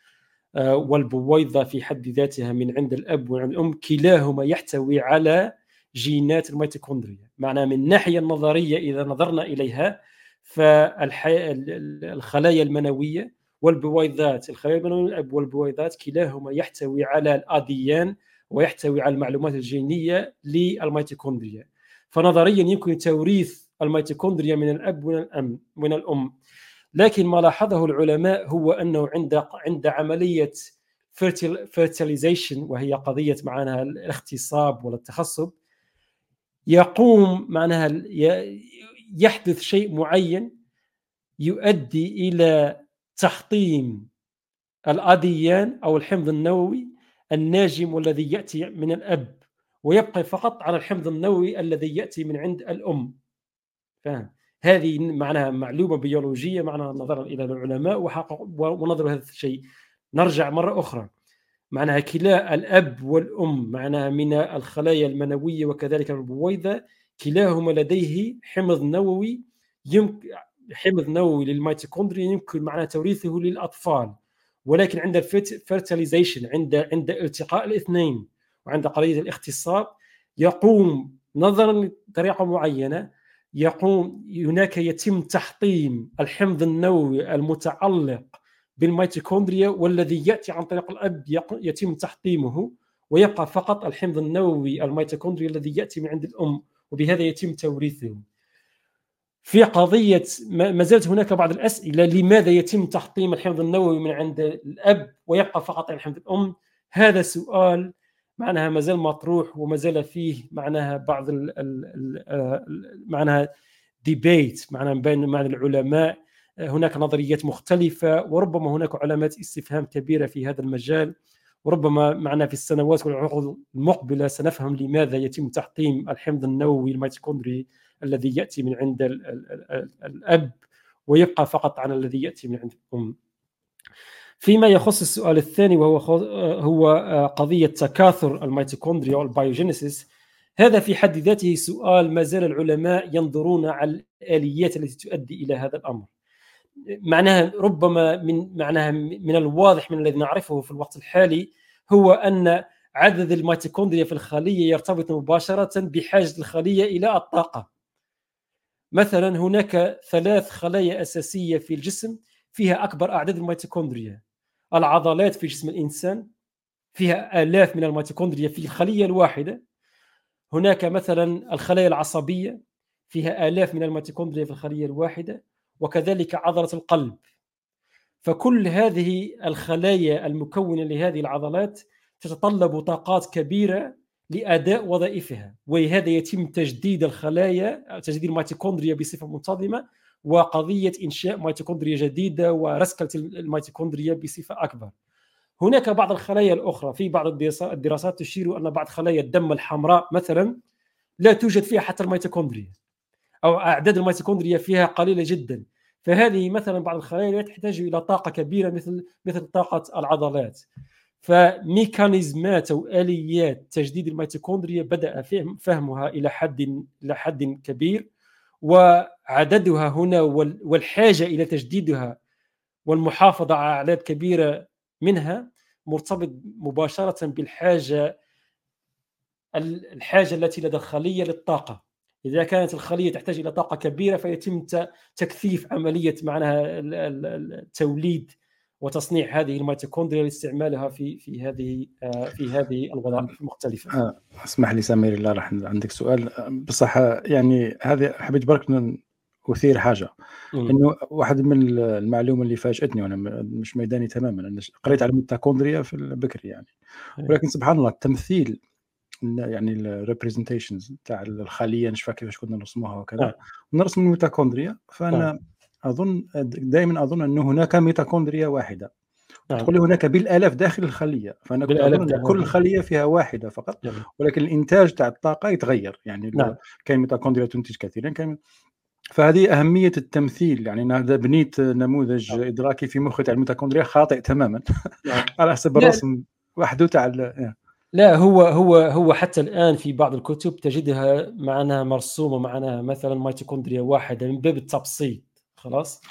والبويضة في حد ذاتها من عند الأب وعند الأم كلاهما يحتوي على جينات الميتوكوندريا. معنى من الناحية النظرية إذا نظرنا إليها فالخلايا المنوية والبويضات الخلايا المنوية والبويضات كلاهما يحتوي على الأديان ويحتوي على المعلومات الجينية للميتوكوندريا. فنظريا يمكن توريث الميتوكوندريا من الأب من الأم. لكن ما لاحظه العلماء هو أنه عند عند عملية fertilization وهي قضية معناها الاختصاب ولا التخصب يقوم معناها يحدث شيء معين يؤدي إلى تحطيم الأديان أو الحمض النووي الناجم والذي يأتي من الأب ويبقى فقط على الحمض النووي الذي يأتي من عند الأم. فاهم؟ هذه معناها معلومة بيولوجية معناها نظرا إلى العلماء ونظر هذا الشيء. نرجع مرة أخرى. معناها كلا الأب والأم معناها من الخلايا المنوية وكذلك البويضة كلاهما لديه حمض نووي يمكن حمض نووي للميتوكوندريا يمكن معناه توريثه للأطفال ولكن عند ال fertilization عند عند التقاء الاثنين وعند قضية الإخصاب يقوم نظرا لطريقة معينة يقوم هناك يتم تحطيم الحمض النووي المتعلق بالميتوكوندريا والذي يأتي عن طريق الأب يتم تحطيمه ويبقى فقط الحمض النووي الميتوكوندريا الذي يأتي من عند الأم. وبهذا يتم توريثهم في قضية ما زالت هناك بعض الأسئلة لماذا يتم تحطيم الحمض النووي من عند الأب ويبقى فقط حمض الأم؟ هذا سؤال معناها ما زال مطروح وما زال فيه معناها بعض ال ال معناها ديبيت معناها بين مع العلماء. هناك نظريات مختلفة وربما هناك علامات استفهام كبيرة في هذا المجال. وربما معنا في السنوات والعقود المقبلة سنفهم لماذا يتم تحطيم الحمض النووي الميتوكوندري الذي يأتي من عند الأب ويبقى فقط عن الذي يأتي من عند الأم. فيما يخص السؤال الثاني وهو هو قضية تكاثر الميتوكوندريا وال biogenesis هذا في حد ذاته سؤال ما زال العلماء ينظرون على الآليات التي تؤدي إلى هذا الأمر. معناها ربما من معناها من الواضح من الذي نعرفه في الوقت الحالي هو أن عدد الميتوكوندريا في الخلية يرتبط مباشرة بحاجة الخلية إلى الطاقة. مثلا هناك ثلاث خلايا أساسية في الجسم فيها أكبر أعداد الميتوكوندريا. العضلات في جسم الإنسان فيها آلاف من الميتوكوندريا في الخلية الواحدة. هناك مثلا الخلايا العصبية فيها آلاف من الميتوكوندريا في الخلية الواحدة. وكذلك عضلة القلب. فكل هذه الخلايا المكونة لهذه العضلات تتطلب طاقات كبيرة لأداء وظائفها ولهذا يتم تجديد الخلايا تجديد الميتوكوندريا بصفة منتظمة وقضية إنشاء ميتوكوندريا جديدة ورسكلة الميتوكوندريا بصفة أكبر. هناك بعض الخلايا الأخرى في بعض الدراسات تشير أن بعض خلايا الدم الحمراء مثلا لا توجد فيها حتى الميتوكوندريا. أو أعداد الميتوكوندريا فيها قليلة جدا. فهذه مثلا بعض الخلايا تحتاج إلى طاقة كبيرة مثل مثل طاقة العضلات. فميكانيزمات أو آليات تجديد الميتوكوندريا بدأ فهمها إلى حد إلى حد كبير وعددها هنا والحاجة إلى تجديدها والمحافظة على أعداد كبيرة منها مرتبط مباشرة بالحاجة الحاجة التي لدى الخلية للطاقة. إذا كانت الخلية تحتاج إلى طاقة كبيرة فيتم تكثيف عملية معناها التوليد وتصنيع هذه الميتوكوندريا لاستعمالها في في هذه في هذه الوظائف المختلفة. آه اسمح لي سمير الله راح عندك سؤال. بصح يعني هذه حبيت برك أثير حاجة. إنه واحد من المعلومة اللي فاجأتني وأنا مش ميداني تماما أنا قريت على الميتوكوندريا في البكري يعني. ولكن سبحان الله التمثيل يعني ال representations تاع الخلية مش فاكر كيفاش كنا نرسموها وكذا آه. نرسم الميتوكوندريا فأنا آه. أظن دائما أظن انه هناك ميتوكوندريا واحدة آه. تقول هناك بالالاف داخل الخلية فأنا بالآلاف كل خلية فيها واحدة فقط. ولكن الإنتاج تاع الطاقة يتغير يعني نعم. كاين ميتوكوندريا تنتج كثيرا كاين فهذه أهمية التمثيل يعني أنا بنيت نموذج نعم. إدراكي في مخ تاع الميتوكوندريا خاطئ تماما نعم. [laughs] على حسب الرسم وحده تاع لا هو هو هو حتى الآن في بعض الكتب تجدها معناها مرسومة معناها مثلا ميتوكوندريا واحدة من باب التبسيط خلاص؟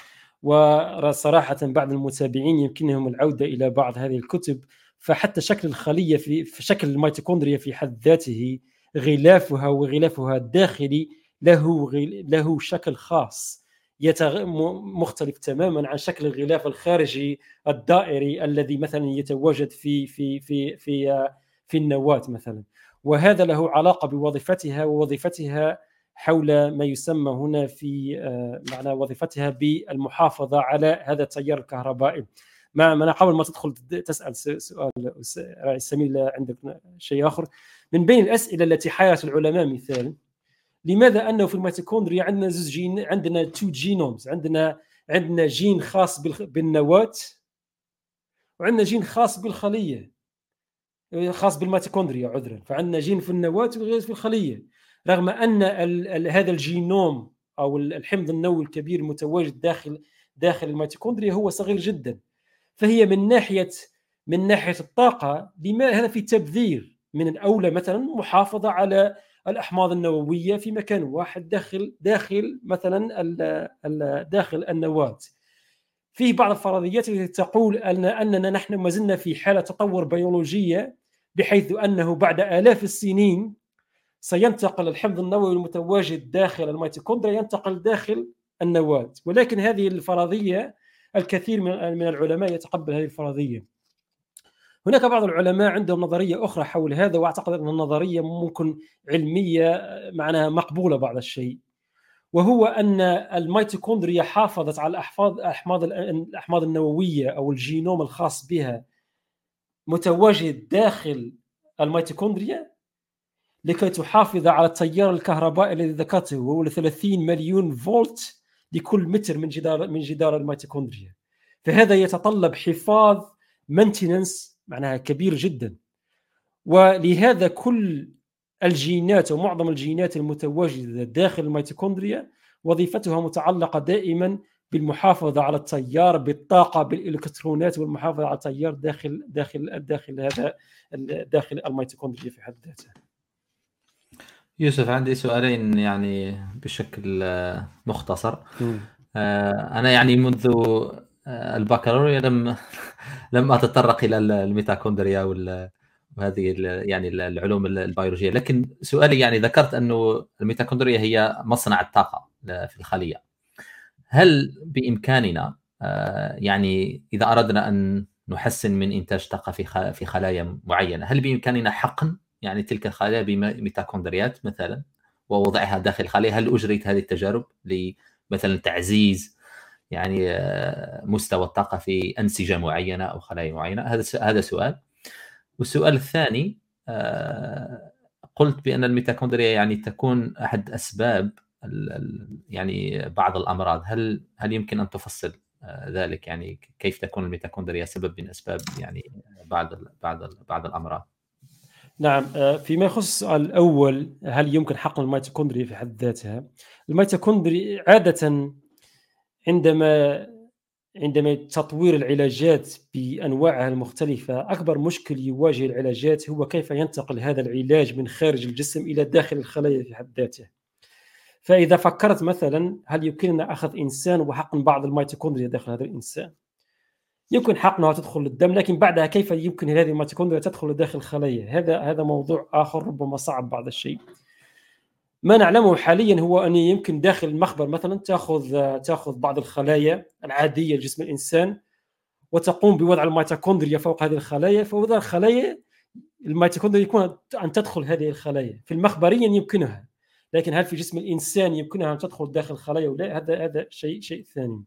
وصراحة بعض المتابعين يمكنهم العودة إلى بعض هذه الكتب فحتى شكل الخلية في, في شكل الميتوكوندريا في حد ذاته غلافها وغلافها الداخلي له له شكل خاص يتغ... مختلف تماما عن شكل الغلاف الخارجي الدائري الذي مثلا يتواجد في في في في في النواة مثلا. وهذا له علاقة بوظيفتها ووظيفتها حول ما يسمى هنا في آه، معنى وظيفتها بالمحافظة على هذا التيار الكهربائي. ما أنا قبل ما تدخل تسأل سؤال سمير عندك شيء آخر. من بين الأسئلة التي حيرت العلماء مثال لماذا أنه في الميتوكوندريا عندنا زوج جين عندنا two genomes؟ عندنا عندنا جين خاص بالنواة وعندنا جين خاص بالخلية. خاص بالميتوكوندريا عذرا. فعندنا جين في النواة وغير في الخلية. رغم أن ال ال هذا الجينوم أو الحمض النووي الكبير المتواجد داخل داخل الميتوكوندريا هو صغير جدا. فهي من ناحيه من ناحية الطاقة لما هذا في تبذير من الأولى مثلا محافظة على الأحماض النووية في مكان واحد داخل داخل مثلا داخل النواة. فيه بعض الفرضيات التي تقول ان أننا نحن ما زلنا في حالة تطور بيولوجية بحيث أنه بعد آلاف السنين سينتقل الحمض النووي المتواجد داخل الميتوكوندريا ينتقل داخل النواه ولكن هذه الفرضية الكثير من العلماء يتقبل هذه الفرضية. هناك بعض العلماء عندهم نظرية أخرى حول هذا وأعتقد أن النظرية ممكن علمية معناها مقبولة بعض الشيء. وهو أن الميتوكوندريا حافظت على الأحماض الأحماض النووية أو الجينوم الخاص بها متواجد داخل الميتوكوندريا لكي تحافظ على التيار الكهربائي الذي ذكرته وهو 30 مليون فولت لكل متر من جدار من جدار الميتوكوندريا. فهذا يتطلب حفاظ maintenance معناها كبير جدا. ولهذا كل الجينات ومعظم الجينات المتواجده داخل الميتوكوندريا وظيفتها متعلقة دائما بالمحافظة على التيار بالطاقة بالإلكترونات والمحافظة على التيار داخل داخل داخل هذا داخل الميتوكوندريا في حد ذاتها. يوسف عندي سؤالين يعني بشكل مختصر. آه، أنا يعني منذ آه، البكالوريا لم [laughs] لم أتطرق إلى الميتوكوندريا وال وهذه يعني العلوم البيولوجية لكن سؤالي يعني ذكرت أنه الميتوكوندريا هي مصنع الطاقة في الخلية هل بإمكاننا آه، يعني إذا أردنا أن نحسن من إنتاج طاقة في في خلايا معينة هل بإمكاننا حقن؟ يعني تلك الخلايا بميتوكوندريات مثلا ووضعها داخل الخليه هل أجريت هذه التجارب لمثلا تعزيز يعني آه، مستوى الطاقة في أنسجة معينة أو خلايا معينة؟ هذا هذا سؤال. والسؤال الثاني آه، قلت بأن الميتوكوندريا يعني تكون أحد أسباب يعني بعض الأمراض. هل هل يمكن أن تفصل آه، ذلك؟ يعني كيف تكون الميتوكوندريا سبب من أسباب يعني بعض بعض بعض الأمراض؟ نعم آه، فيما يخص السؤال الأول هل يمكن حقن الميتوكوندريا في حد ذاتها؟ الميتوكوندريا عادة عندما عندما تطوير العلاجات بأنواعها المختلفة أكبر مشكل يواجه العلاجات هو كيف ينتقل هذا العلاج من خارج الجسم إلى داخل الخلايا في حد ذاتها. فإذا فكرت مثلا هل يمكننا أخذ إنسان وحقن بعض الميتوكوندريا داخل هذا الإنسان؟ يمكن حقنها تدخل للدم لكن بعدها كيف يمكن هذه الميتوكوندريا تدخل داخل الخلايا؟ هذا هذا موضوع آخر ربما صعب بعض الشيء. ما نعلمه حاليا هو أن يمكن داخل المخبر مثلا تأخذ تأخذ بعض الخلايا العادية لجسم الإنسان وتقوم بوضع الميتوكوندريا فوق هذه الخلايا فوضع الخلايا الميتوكوندريا يكون أن تدخل هذه الخلايا. في المخبر يا يمكنها. لكن هل في جسم الإنسان يمكنها أن تدخل داخل الخلايا ولا هذا هذا شيء شيء ثاني.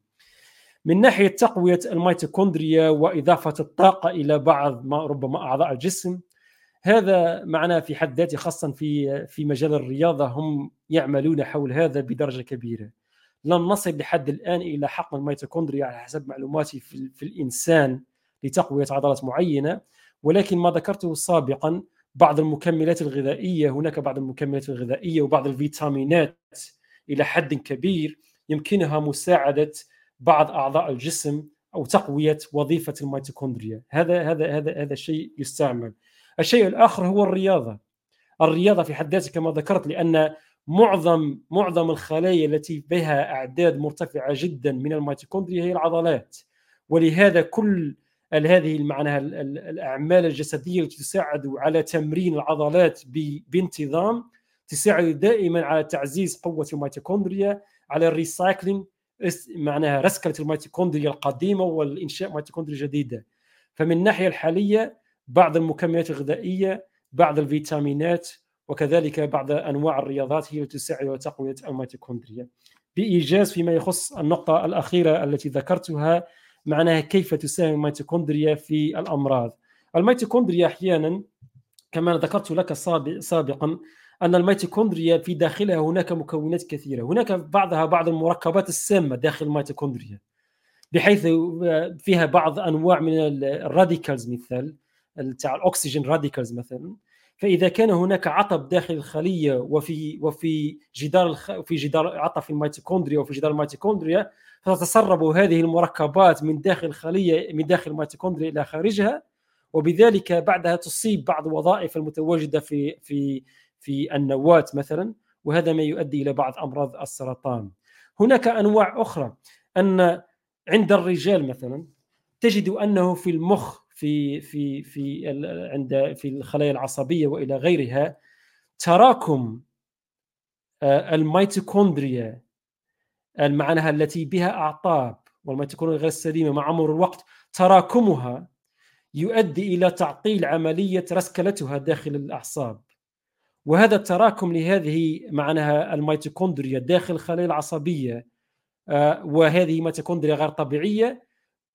من ناحية تقوية الميتوكوندريا وإضافة الطاقة إلى بعض ما ربما أعضاء الجسم هذا معناه في حد ذاته خاصة في في مجال الرياضة هم يعملون حول هذا بدرجة كبيرة. لم نصل لحد الآن إلى حقن الميتوكوندريا على حسب معلوماتي في, في الإنسان لتقوية عضلات معينة ولكن ما ذكرته سابقا بعض المكملات الغذائية هناك بعض المكملات الغذائية وبعض الفيتامينات إلى حد كبير يمكنها مساعدة بعض أعضاء الجسم أو تقوية وظيفة الميتوكوندريا. هذا هذا هذا هذا شيء يستعمل. الشيء الآخر هو الرياضة. الرياضة في حد ذاتها كما ذكرت لأن معظم معظم الخلايا التي بها أعداد مرتفعة جدا من الميتوكوندريا هي العضلات. ولهذا كل هذه معناها الأعمال الجسدية التي تساعد على تمرين العضلات بانتظام تساعد دائما على تعزيز قوة الميتوكوندريا على ال recycling معناها رسكله الميتوكوندريا القديمة والإنشاء ميتوكوندريا جديده فمن الناحية الحالية بعض المكملات الغذائية بعض الفيتامينات وكذلك بعض أنواع الرياضات هي التي تساعد على تقوية الميتوكوندريا. بإيجاز فيما يخص النقطة الأخيرة التي ذكرتها معناها كيف تساهم الميتوكوندريا في الأمراض. الميتوكوندريا أحيانا كما ذكرت لك سابقا أن الميتوكوندريا في داخلها هناك مكونات كثيرة. هناك بعضها بعض المركبات السامة داخل الميتوكوندريا بحيث فيها بعض أنواع من ال radicals مثال تاع الأكسجين radicals مثلا. فإذا كان هناك عطب داخل الخلية وفي وفي جدار الخ... في جدار عطب في الميتوكوندريا وفي جدار الميتوكوندريا فتتسرب هذه المركبات من داخل الخليه من داخل الميتوكوندريا إلى خارجها وبذلك بعدها تصيب بعض الوظائف المتواجدة في في في النواة مثلا وهذا ما يؤدي إلى بعض أمراض السرطان. هناك أنواع أخرى أن عند الرجال مثلا تجد أنه في المخ في في في عند في الخلايا العصبية وإلى غيرها تراكم آه، الميتوكوندريا معناها التي بها أعطاب والميتوكوندريا غير السليمه مع مرور الوقت تراكمها يؤدي إلى تعطيل عملية رسكلتها داخل الأعصاب. وهذا التراكم لهذه معناها الميتوكوندريا داخل الخلايا العصبية آه، وهذه ميتوكوندريا غير طبيعية.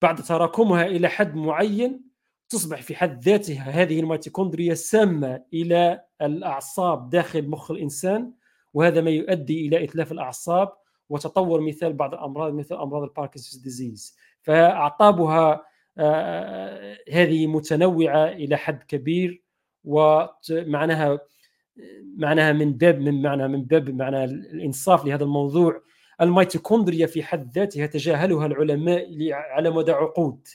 بعد تراكمها إلى حد معين تصبح في حد ذاتها هذه الميتوكوندريا سامة إلى الأعصاب داخل مخ الإنسان وهذا ما يؤدي إلى إتلاف الأعصاب. وتطور مثال بعض الأمراض مثل أمراض ال Parkinson's disease. فأعطابها آه، هذه متنوعة إلى حد كبير ومعناها معناها من باب من معنى من باب معنى الإنصاف لهذا الموضوع. الميتوكوندريا في حد ذاتها تجاهلها العلماء على مدى عقود.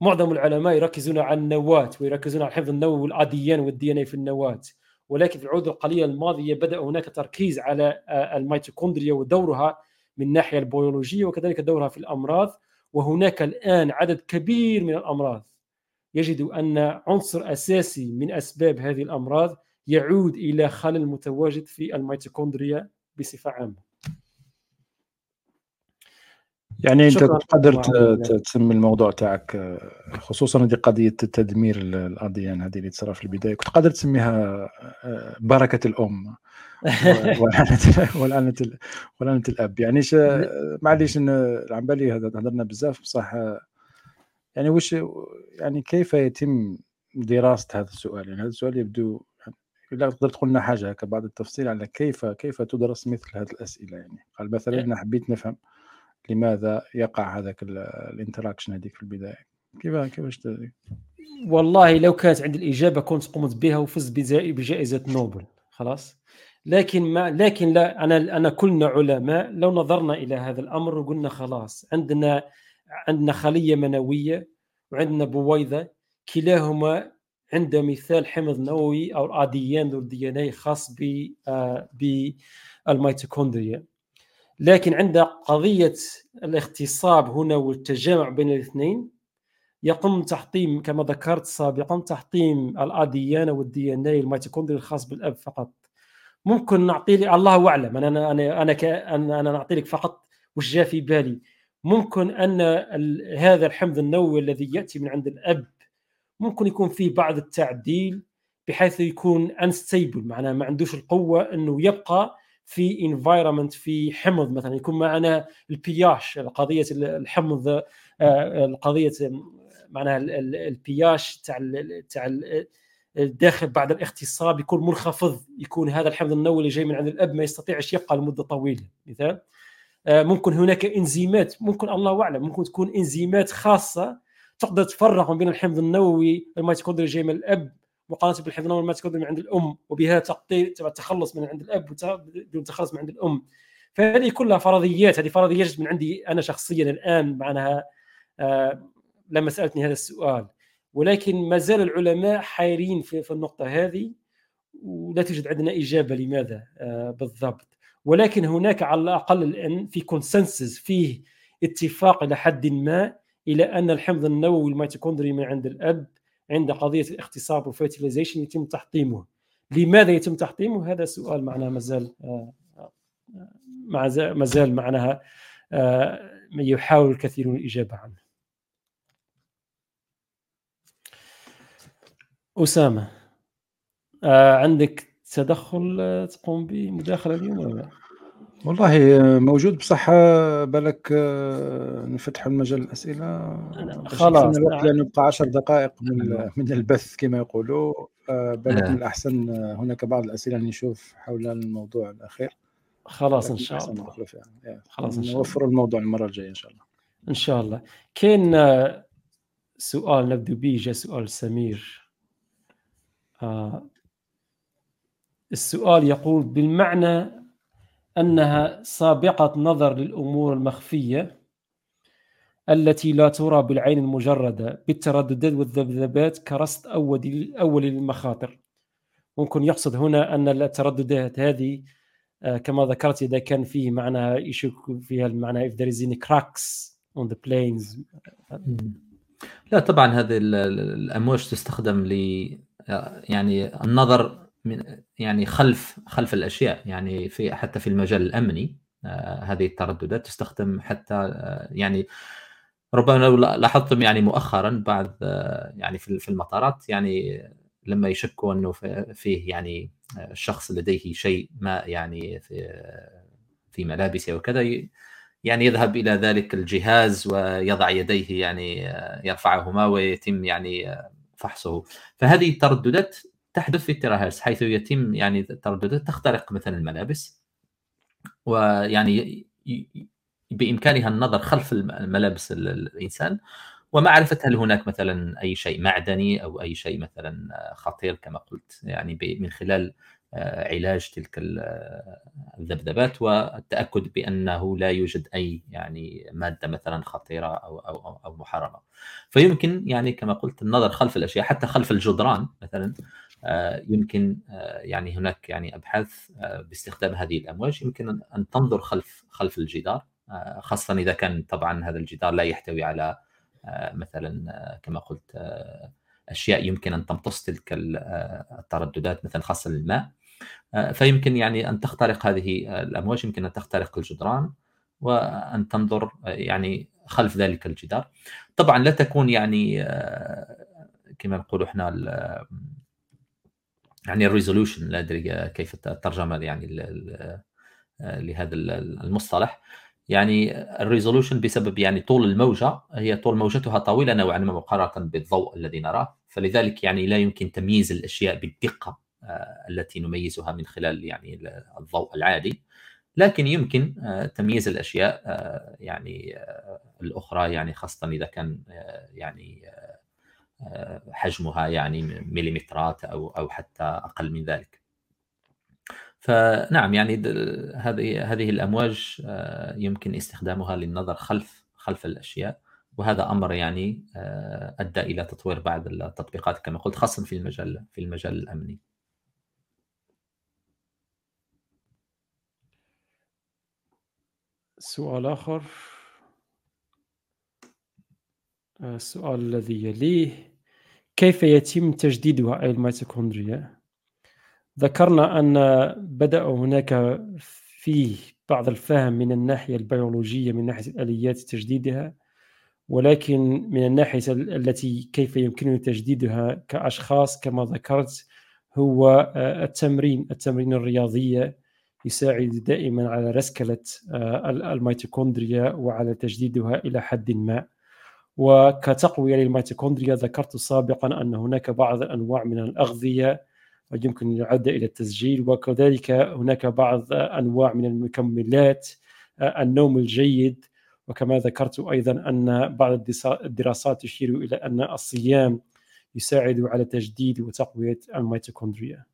معظم العلماء يركزون على النواة ويركزون على الحمض النووي وال ADN وال DNA في النواة. ولكن في العهود القليلة الماضية بدأ هناك تركيز على آه، الميتوكوندريا ودورها من الناحية البيولوجية وكذلك دورها في الأمراض. وهناك الآن عدد كبير من الأمراض. يجد أن عنصر أساسي من أسباب هذه الأمراض يعود إلى خلل متواجد في الميتوكوندريا بصفة عامة. يعني أنت تقدر تسمي الموضوع تاعك خصوصا هذه قضية تدمير الأديان هذه اللي تصرى في البداية. كنت قادر تسميها آه، بركة الأم. [laughs] ولعنة ولعنة الأب. يعني معليش عم بالي هضرنا بزاف بصح يعني وش يعني كيف يتم دراسة هذا السؤال؟ يعني هذا السؤال يبدو الا تقدر تقول لنا حاجة هكا بعض التفصيل على كيف كيف تدرس مثل هذه الأسئلة يعني؟ قال مثلا أنا حبيت نفهم لماذا يقع هذاك الانتراكشن هذيك في البداية؟ كيف كيفاش والله لو كانت عندي الإجابة كنت قمت بها وفزت بجائزة نوبل خلاص؟ لكن ما لكن لا أنا أنا كلنا علماء لو نظرنا إلى هذا الأمر وقلنا خلاص عندنا عندنا خلية منوية وعندنا بويضة كلاهما عنده مثال حمض نووي أو آديان ذو الدي ان اي خاص ب آه، بالميتوكوندريا. لكن عند قضية الاغتصاب هنا والتجامع بين الاثنين يقوم تحطيم كما ذكرت سابقا تحطيم ال ADN وال DNA الميتوكوندريا الخاص بالأب فقط. ممكن نعطي لي الله أعلم أنا أنا أنا أنا, أنا نعطي لك فقط وش جاء في بالي. ممكن أن هذا الحمض النووي الذي يأتي من عند الأب ممكن يكون فيه بعض التعديل بحيث يكون unstable معناه ما عندوش القوة إنه يبقى في environment في حمض مثلا يكون معنا ال pH قضيه الحمض آه، القضية معناها البياش تاع تاع الداخل بعد الاغتصاب يكون منخفض يكون هذا الحمض النووي اللي جاي من عند الأب ما يستطيعش يبقى لمدة طويلة مثال آه، ممكن هناك إنزيمات ممكن الله أعلم ممكن تكون إنزيمات خاصة تقدر تفرق بين الحمض النووي الميتوكوندريا جاي من الأب مقارنة بالحفظ ما تكون من عند الأم وبها تقطيع التخلص من عند الأب والتخلص من عند الأم. فهذه كلها فرضيات هذه فرضيات من عندي أنا شخصيا الآن معناها آه لما سألتني هذا السؤال. ولكن ما زال العلماء حيرين في, في النقطة هذه ولا توجد عندنا إجابة لماذا آه بالضبط. ولكن هناك على الأقل الآن في consensus فيه اتفاق إلى حد ما إلى أن الحمض النووي الميتوكوندري من عند الأب عند قضية الإخصاب وال fertilization يتم تحطيمه. لماذا يتم تحطيمه؟ هذا سؤال معناه مازال آه، مع ما زال معناها آه، يحاول الكثيرون الإجابة عنه. أسامة آه، عندك تدخل تقوم بمداخلة اليوم ولا لا؟ والله موجود بصح بالك آه، نفتحوا المجال الأسئلة. خلاص الوقت لأنه بقى 10 دقائق من من البث كما يقولوا. آه، بالك من الأحسن آه، هناك بعض الأسئلة نشوف حول الموضوع الأخير. خلاص إن شاء الله. خلاص نوفر الموضوع المرة الجاية إن شاء الله. إن شاء الله. كاين سؤال نبدو به جاء سؤال سمير. السؤال يقول بالمعنى أنها سابقة نظر للأمور المخفية التي لا ترى بالعين المجردة بالترددات والذبذبات كرصد أولي أولي للمخاطر ممكن يقصد هنا أن الترددات هذه آه، كما ذكرت إذا كان فيه معنى يشك فيها المعنى if there is any cracks on the planes. لا طبعا هذه الأمواج تستخدم ل يعني النظر من يعني خلف خلف الأشياء يعني في حتى في المجال الأمني آه، هذه الترددات تستخدم حتى آه، يعني ربما لو لاحظتم يعني مؤخرا بعد آه، يعني في المطارات يعني لما يشكوا أنه فيه يعني الشخص لديه شيء ما يعني في في ملابسه وكذا يعني يذهب إلى ذلك الجهاز ويضع يديه يعني يرفعهما ويتم يعني فحصه. فهذه الترددات تحدث في التيرا هيرتز حيث يتم يعني الترددات تخترق مثلا الملابس ويعني بإمكانها النظر خلف الملابس الإنسان ومعرفة هل هناك مثلا أي شيء معدني أو أي شيء مثلا خطير كما قلت يعني من خلال آه، علاج تلك آه، الذبذبات والتأكد بأنه لا يوجد أي يعني مادة مثلا خطيرة أو أو أو محرمة. فيمكن يعني كما قلت النظر خلف الأشياء حتى خلف الجدران مثلا يمكن يعني هناك يعني أبحاث باستخدام هذه الأمواج. يمكن ان تنظر خلف خلف الجدار خاصة إذا كان طبعا هذا الجدار لا يحتوي على مثلا كما قلت أشياء يمكن أن تمتص تلك الترددات مثلا خاصة للماء آه، فيمكن يعني أن تخترق هذه الأمواج. يمكن أن تخترق الجدران وأن تنظر آه، يعني خلف ذلك الجدار. طبعا لا تكون يعني آه، كما نقول إحنا يعني الريزولوشن لا أدري كيف الترجمة يعني لهذا المصطلح. يعني الريزولوشن بسبب يعني طول الموجة هي طول موجتها طويلة نوعا ما مقارنة بالضوء الذي نراه. فلذلك يعني لا يمكن تمييز الأشياء بالدقة آه، التي نميزها من خلال يعني الضوء العادي. لكن يمكن آه، تمييز الأشياء آه، يعني الأخرى يعني خاصة إذا كان يعني حجمها يعني مليمترات أو أو حتى أقل من ذلك. فنعم يعني هذه هذه الأمواج يمكن استخدامها للنظر خلف خلف الأشياء وهذا أمر يعني أدى إلى تطوير بعض التطبيقات كما قلت خاصه في المجال في المجال الأمني. سؤال آه، السؤال الذي يليه كيف يتم تجديدها أي الميتوكوندريا؟ ذكرنا أن بدأ هناك فيه بعض الفهم من الناحية البيولوجية من ناحية الآليات تجديدها ولكن من الناحية التي كيف يمكننا تجديدها كأشخاص كما ذكرت هو آه، التمرين. التمرين الرياضية يساعد دائما على رسكلة آه، الميتوكوندريا وعلى تجديدها إلى حد ما. وكتقوية للميتوكوندريا ذكرت سابقا أن هناك بعض الأنواع من الأغذية يمكن أن يعد إلى التسجيل وكذلك هناك بعض أنواع من المكملات آه، النوم الجيد. وكما ذكرت أيضا أن بعض الدراسات تشير إلى أن الصيام يساعد على تجديد وتقوية الميتوكوندريا.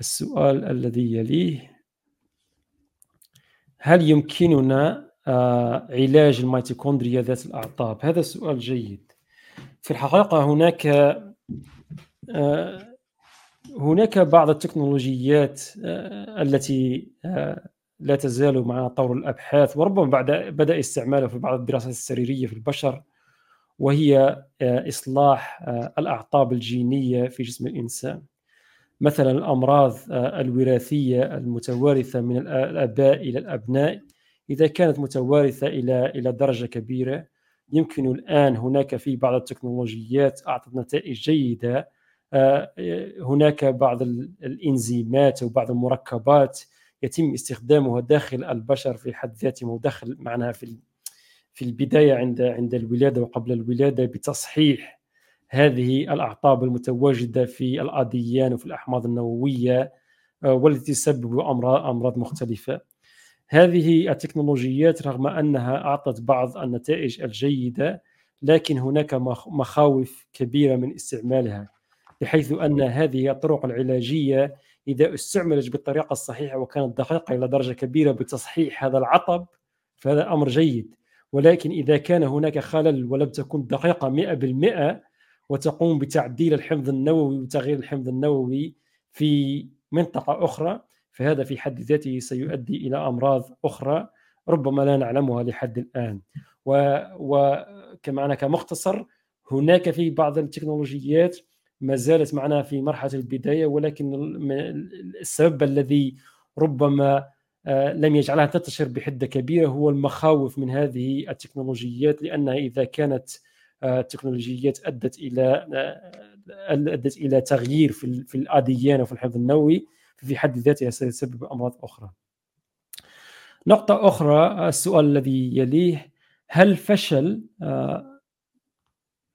السؤال الذي يليه هل يمكننا آه، علاج الميتوكوندريا ذات الأعطاب؟ هذا سؤال جيد في الحقيقة هناك آه، هناك بعض التكنولوجيات آه، التي لا تزال مع طور الأبحاث وربما بعد بدأ استعمالها في بعض الدراسات السريرية في البشر وهي إصلاح الأعطاب الجينية في جسم الإنسان مثلا الأمراض الوراثية المتوارثة من الآباء إلى الأبناء إذا كانت متوارثة إلى إلى درجة كبيرة يمكن الآن هناك في بعض التكنولوجيات أعطت نتائج جيدة. آه، هناك بعض الإنزيمات وبعض المركبات يتم استخدامها داخل البشر في حد ذاتهم وداخل معناها في في البداية عند عند الولادة وقبل الولادة بتصحيح هذه الأعطاب المتواجدة في الأديان وفي الأحماض النووية آه، والتي تسبب أمراض مختلفة. هذه التكنولوجيات رغم أنها أعطت بعض النتائج الجيدة لكن هناك مخاوف كبيرة من استعمالها بحيث أن هذه الطرق العلاجية إذا استعملت بالطريقة الصحيحة وكانت دقيقة إلى درجة كبيرة بتصحيح هذا العطب فهذا أمر جيد. ولكن إذا كان هناك خلل ولم تكن دقيقة 100% وتقوم بتعديل الحمض النووي وتغيير الحمض النووي في منطقة أخرى فهذا في حد ذاته سيؤدي إلى أمراض أخرى ربما لا نعلمها لحد الآن. وكمعنى كمختصر هناك في بعض التكنولوجيات ما زالت معنا في مرحلة البداية ولكن السبب الذي ربما آه، لم يجعلها تنتشر بحدة كبيرة هو المخاوف من هذه التكنولوجيات لأنها إذا كانت آه، تكنولوجيات أدت إلى آه، أدت إلى تغيير في في الأديان وفي الحفظ النووي. في حد ذاتها سيسبب أمراض أخرى. نقطة أخرى السؤال الذي يليه هل فشل آه،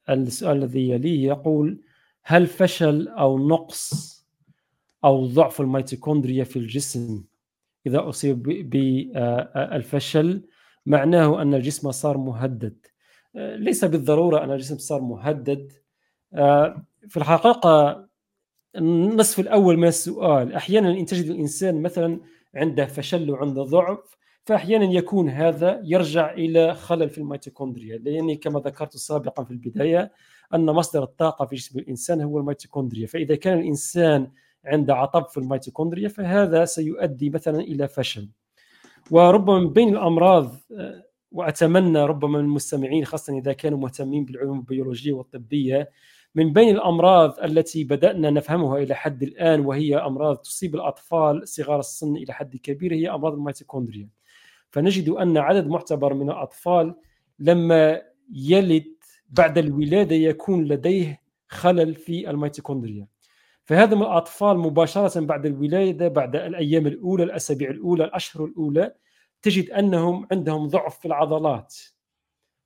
السؤال الذي يليه يقول هل فشل أو نقص أو ضعف الميتوكوندريا في الجسم؟ إذا أصيب بالفشل معناه أن الجسم صار مهدد. آه، ليس بالضرورة أن الجسم صار مهدد. آه، في الحقيقة النصف الأول من السؤال أحيانا تجد الإنسان مثلا عنده فشل وعنده ضعف فاحيانا يكون هذا يرجع إلى خلل في الميتوكوندريا. لأن كما ذكرت سابقا في البداية أن مصدر الطاقة في جسم الإنسان هو الميتوكوندريا. فإذا كان الإنسان عنده عطب في الميتوكوندريا فهذا سيؤدي مثلا إلى فشل. وربما من بين الأمراض وأتمنى ربما من المستمعين خاصة إذا كانوا مهتمين بالعلوم البيولوجية والطبية من بين الأمراض التي بدأنا نفهمها إلى حد الآن وهي أمراض تصيب الأطفال صغار السن إلى حد كبير هي أمراض الميتوكوندريا. فنجد أن عدد معتبر من الأطفال لما يلد بعد الولادة يكون لديه خلل في الميتوكوندريا. فهذا من الأطفال مباشرة بعد الولادة بعد الأيام الأولى الأسابيع الأولى الأشهر الأولى تجد أنهم عندهم ضعف في العضلات.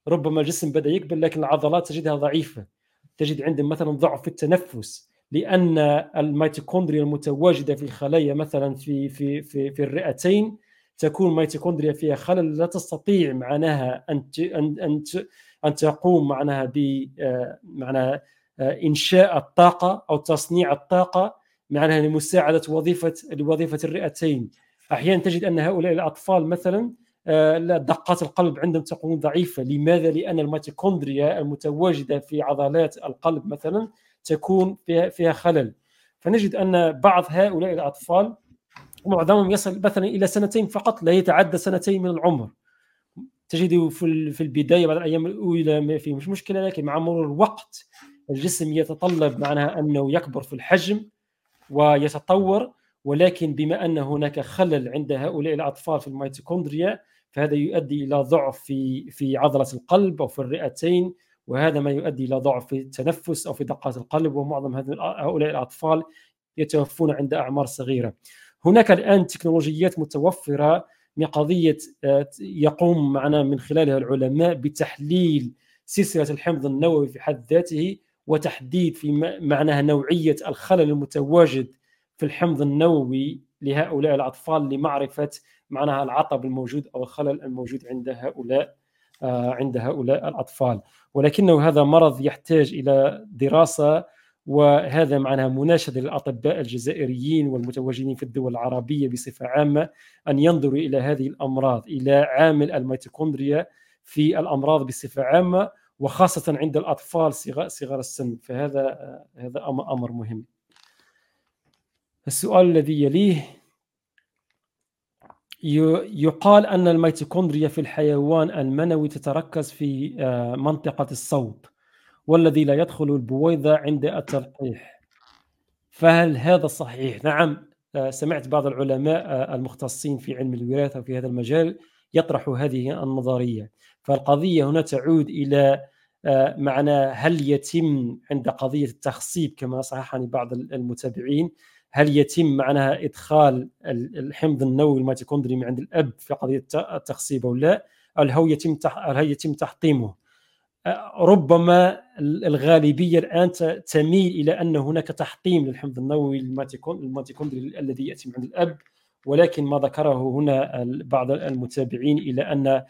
ربما الجسم بدأ يكبر لكن العضلات تجدها ضعيفة. تجد عندهم مثلا ضعف في التنفس لأن الميتوكوندريا المتواجدة في الخلايا مثلا في في في في الرئتين تكون ميتوكوندريا فيها خلل لا تستطيع معناها أن أن أن تقوم معناها ب آه، معناها آه، إنشاء الطاقة أو تصنيع الطاقة معناها لمساعدة وظيفة لوظيفة الرئتين. أحيانا تجد أن هؤلاء الأطفال مثلا دقات القلب عندهم تكون ضعيفة. لماذا؟ لأن الميتوكوندريا المتواجدة في عضلات القلب مثلا تكون فيها فيها خلل. فنجد أن بعض هؤلاء الأطفال معظمهم يصل مثلا إلى سنتين فقط لا يتعدى سنتين من العمر. تجد في في البداية بعد الأيام الأولى ما في مش مشكلة لكن مع مرور الوقت الجسم يتطلب معناها أنه يكبر في الحجم ويتطور. ولكن بما أن هناك خلل عند هؤلاء الأطفال في الميتوكوندريا فهذا يؤدي إلى ضعف في في عضلة القلب أو في الرئتين وهذا ما يؤدي إلى ضعف في التنفس أو في دقات القلب ومعظم هؤلاء الأطفال يتوفون عند أعمار صغيرة. هناك الآن تكنولوجيات متوفرة من قضية آه، يقوم معنا من خلالها العلماء بتحليل سلسلة الحمض النووي في حد ذاته وتحديد في معناها نوعية الخلل المتواجد في الحمض النووي لهؤلاء الأطفال لمعرفة معناها العطب الموجود أو الخلل الموجود عند هؤلاء آه، عند هؤلاء الأطفال. ولكنه هذا مرض يحتاج إلى دراسة وهذا معناها مناشدة للأطباء الجزائريين والمتواجدين في الدول العربية بصفة عامة أن ينظروا إلى هذه الأمراض إلى عامل الميتوكوندريا في الأمراض بصفة عامة وخاصة عند الأطفال صغار السن. فهذا هذا أمر مهم. السؤال الذي يليه يقال أن الميتوكوندريا في الحيوان المنوي تتركز في آه، منطقة الصوت والذي لا يدخل البويضة عند التلقيح فهل هذا صحيح؟ نعم آه، سمعت بعض العلماء آه، المختصين في علم الوراثة في هذا المجال يطرح هذه النظرية فالقضية هنا تعود إلى معنى هل يتم عند قضية التخصيب كما صححني بعض المتابعين هل يتم معناها إدخال الحمض النووي الميتوكوندري من عند الأب في قضية التخصيب أو لا؟ هل هو يتم هل يتم تحطيمه؟ ربما الغالبية الآن تميل إلى أن هناك تحطيم للحمض النووي الميتوكوندري الذي يأتي من عند الأب ولكن ما ذكره هنا بعض المتابعين إلى أن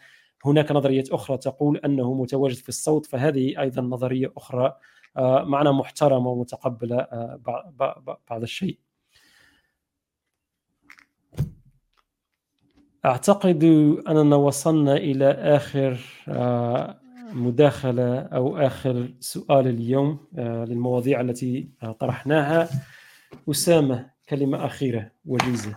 هناك نظريات أخرى تقول أنه متواجد في الصوت فهذه أيضا نظرية أخرى معنا محترمة ومتقبلة بعض الشيء. أعتقد أننا وصلنا إلى آخر آه، مداخلة أو آخر سؤال اليوم آه، للمواضيع التي آه، طرحناها. أسامة كلمة أخيرة وجيزة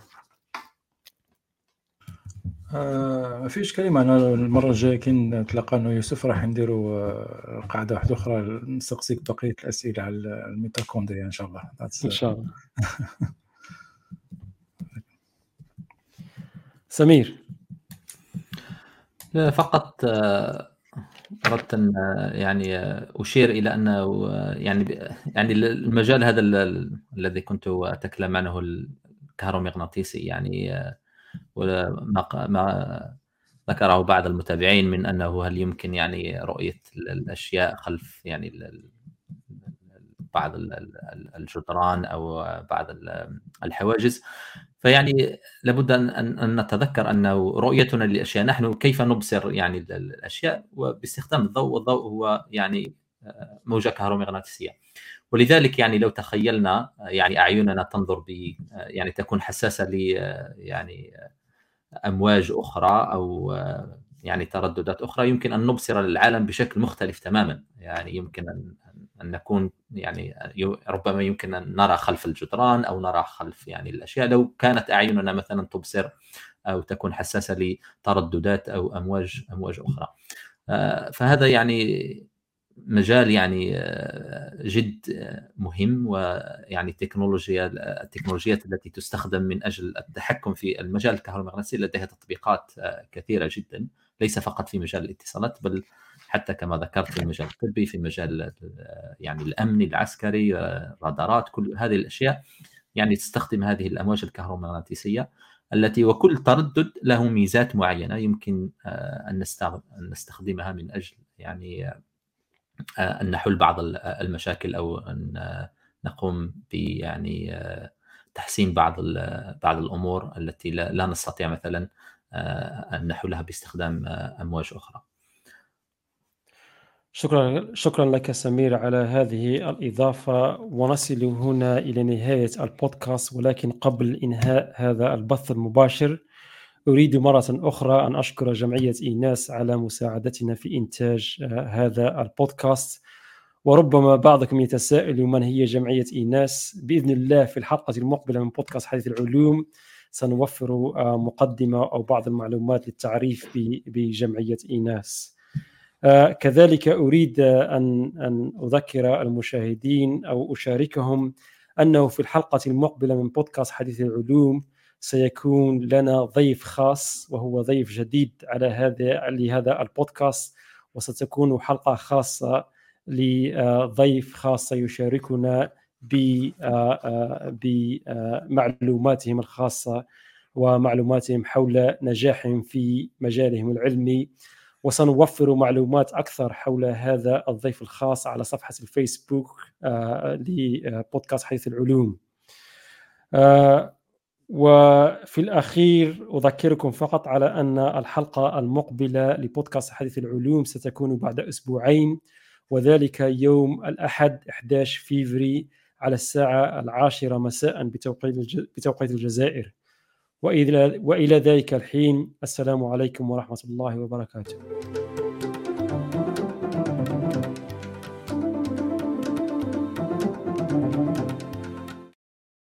ما فيش كلمة. أنا المرة الجاية كي نتلاقى أنا ويوسف راح نديروا قاعدة واحدة أخرى نسقسيك بقية الأسئلة على الميتوكوندريا إن شاء الله. إن شاء الله. [laughs] سمير. فقط آه، أردت أن آه، يعني آه، أشير إلى أنه يعني يعني المجال هذا الذي كنت أتكلم عنه الكهرومغناطيسي يعني وما ما ذكره بعض المتابعين من أنه هل يمكن يعني رؤية الأشياء خلف يعني بعض الجدران أو بعض الحواجز. فيعني لابد أن نتذكر انه رؤيتنا للأشياء نحن كيف نبصر يعني الأشياء؟ وباستخدام الضوء والضوء هو يعني آه، موجة كهرومغناطيسية. ولذلك يعني لو تخيلنا يعني أعيننا تنظر ب آه، يعني تكون حساسة ل آه، يعني أمواج أخرى أو يعني ترددات أخرى يمكن أن نبصر العالم بشكل مختلف تماما. يعني يمكن أن أن نكون يعني ربما يمكن أن نرى خلف الجدران أو نرى خلف يعني الأشياء. لو كانت أعيننا مثلا تبصر أو تكون حساسة لترددات أو أمواج أمواج أخرى. آه، فهذا يعني مجال يعني آه، جد مهم ويعني التكنولوجيا التكنولوجيات التي تستخدم من أجل التحكم في المجال الكهرومغناطيسي لديها تطبيقات آه، كثيرة جدا. ليس فقط في مجال الاتصالات بل حتى كما ذكرت في المجال الطبي في مجال يعني الأمني العسكري رادارات كل هذه الأشياء. يعني تستخدم هذه الأمواج الكهرومغناطيسية التي وكل تردد له ميزات معينة يمكن آه، أن نستخدمها من أجل يعني آه، أن نحل بعض المشاكل أو أن نقوم ب يعني آه، تحسين بعض بعض الأمور التي لا نستطيع مثلا أن نحلها باستخدام أمواج أخرى. شكرا شكرا لك سمير على هذه الإضافة. ونصل هنا إلى نهاية البودكاست ولكن قبل إنهاء هذا البث المباشر أريد مرة أخرى أن أشكر جمعية إيناس على مساعدتنا في إنتاج آه، هذا البودكاست. وربما بعضكم يتساءل من هي جمعية إيناس. بإذن الله في الحلقة المقبلة من بودكاست حديث العلوم سنوفر آه، مقدمة أو بعض المعلومات للتعريف بجمعية إيناس. آه، كذلك أريد أن أن أذكر المشاهدين أو أشاركهم أنه في الحلقة المقبلة من بودكاست حديث العلوم سيكون لنا ضيف خاص وهو ضيف جديد على هذا لهذا البودكاست وستكون حلقة خاصة لضيف خاص سيشاركنا آه، بمعلوماتهم الخاصة ومعلوماتهم حول نجاحهم في مجالهم العلمي. وسنوفر معلومات أكثر حول هذا الضيف الخاص على صفحة الفيسبوك آه، لبودكاست حديث العلوم. آه، وفي الأخير أذكركم فقط على أن الحلقة المقبلة لبودكاست حديث العلوم ستكون بعد أسبوعين وذلك يوم الأحد 11 فيفري على الساعة العاشرة مساء بتوقيت الجزائر. وإلى ذلك الحين السلام عليكم ورحمة الله وبركاته.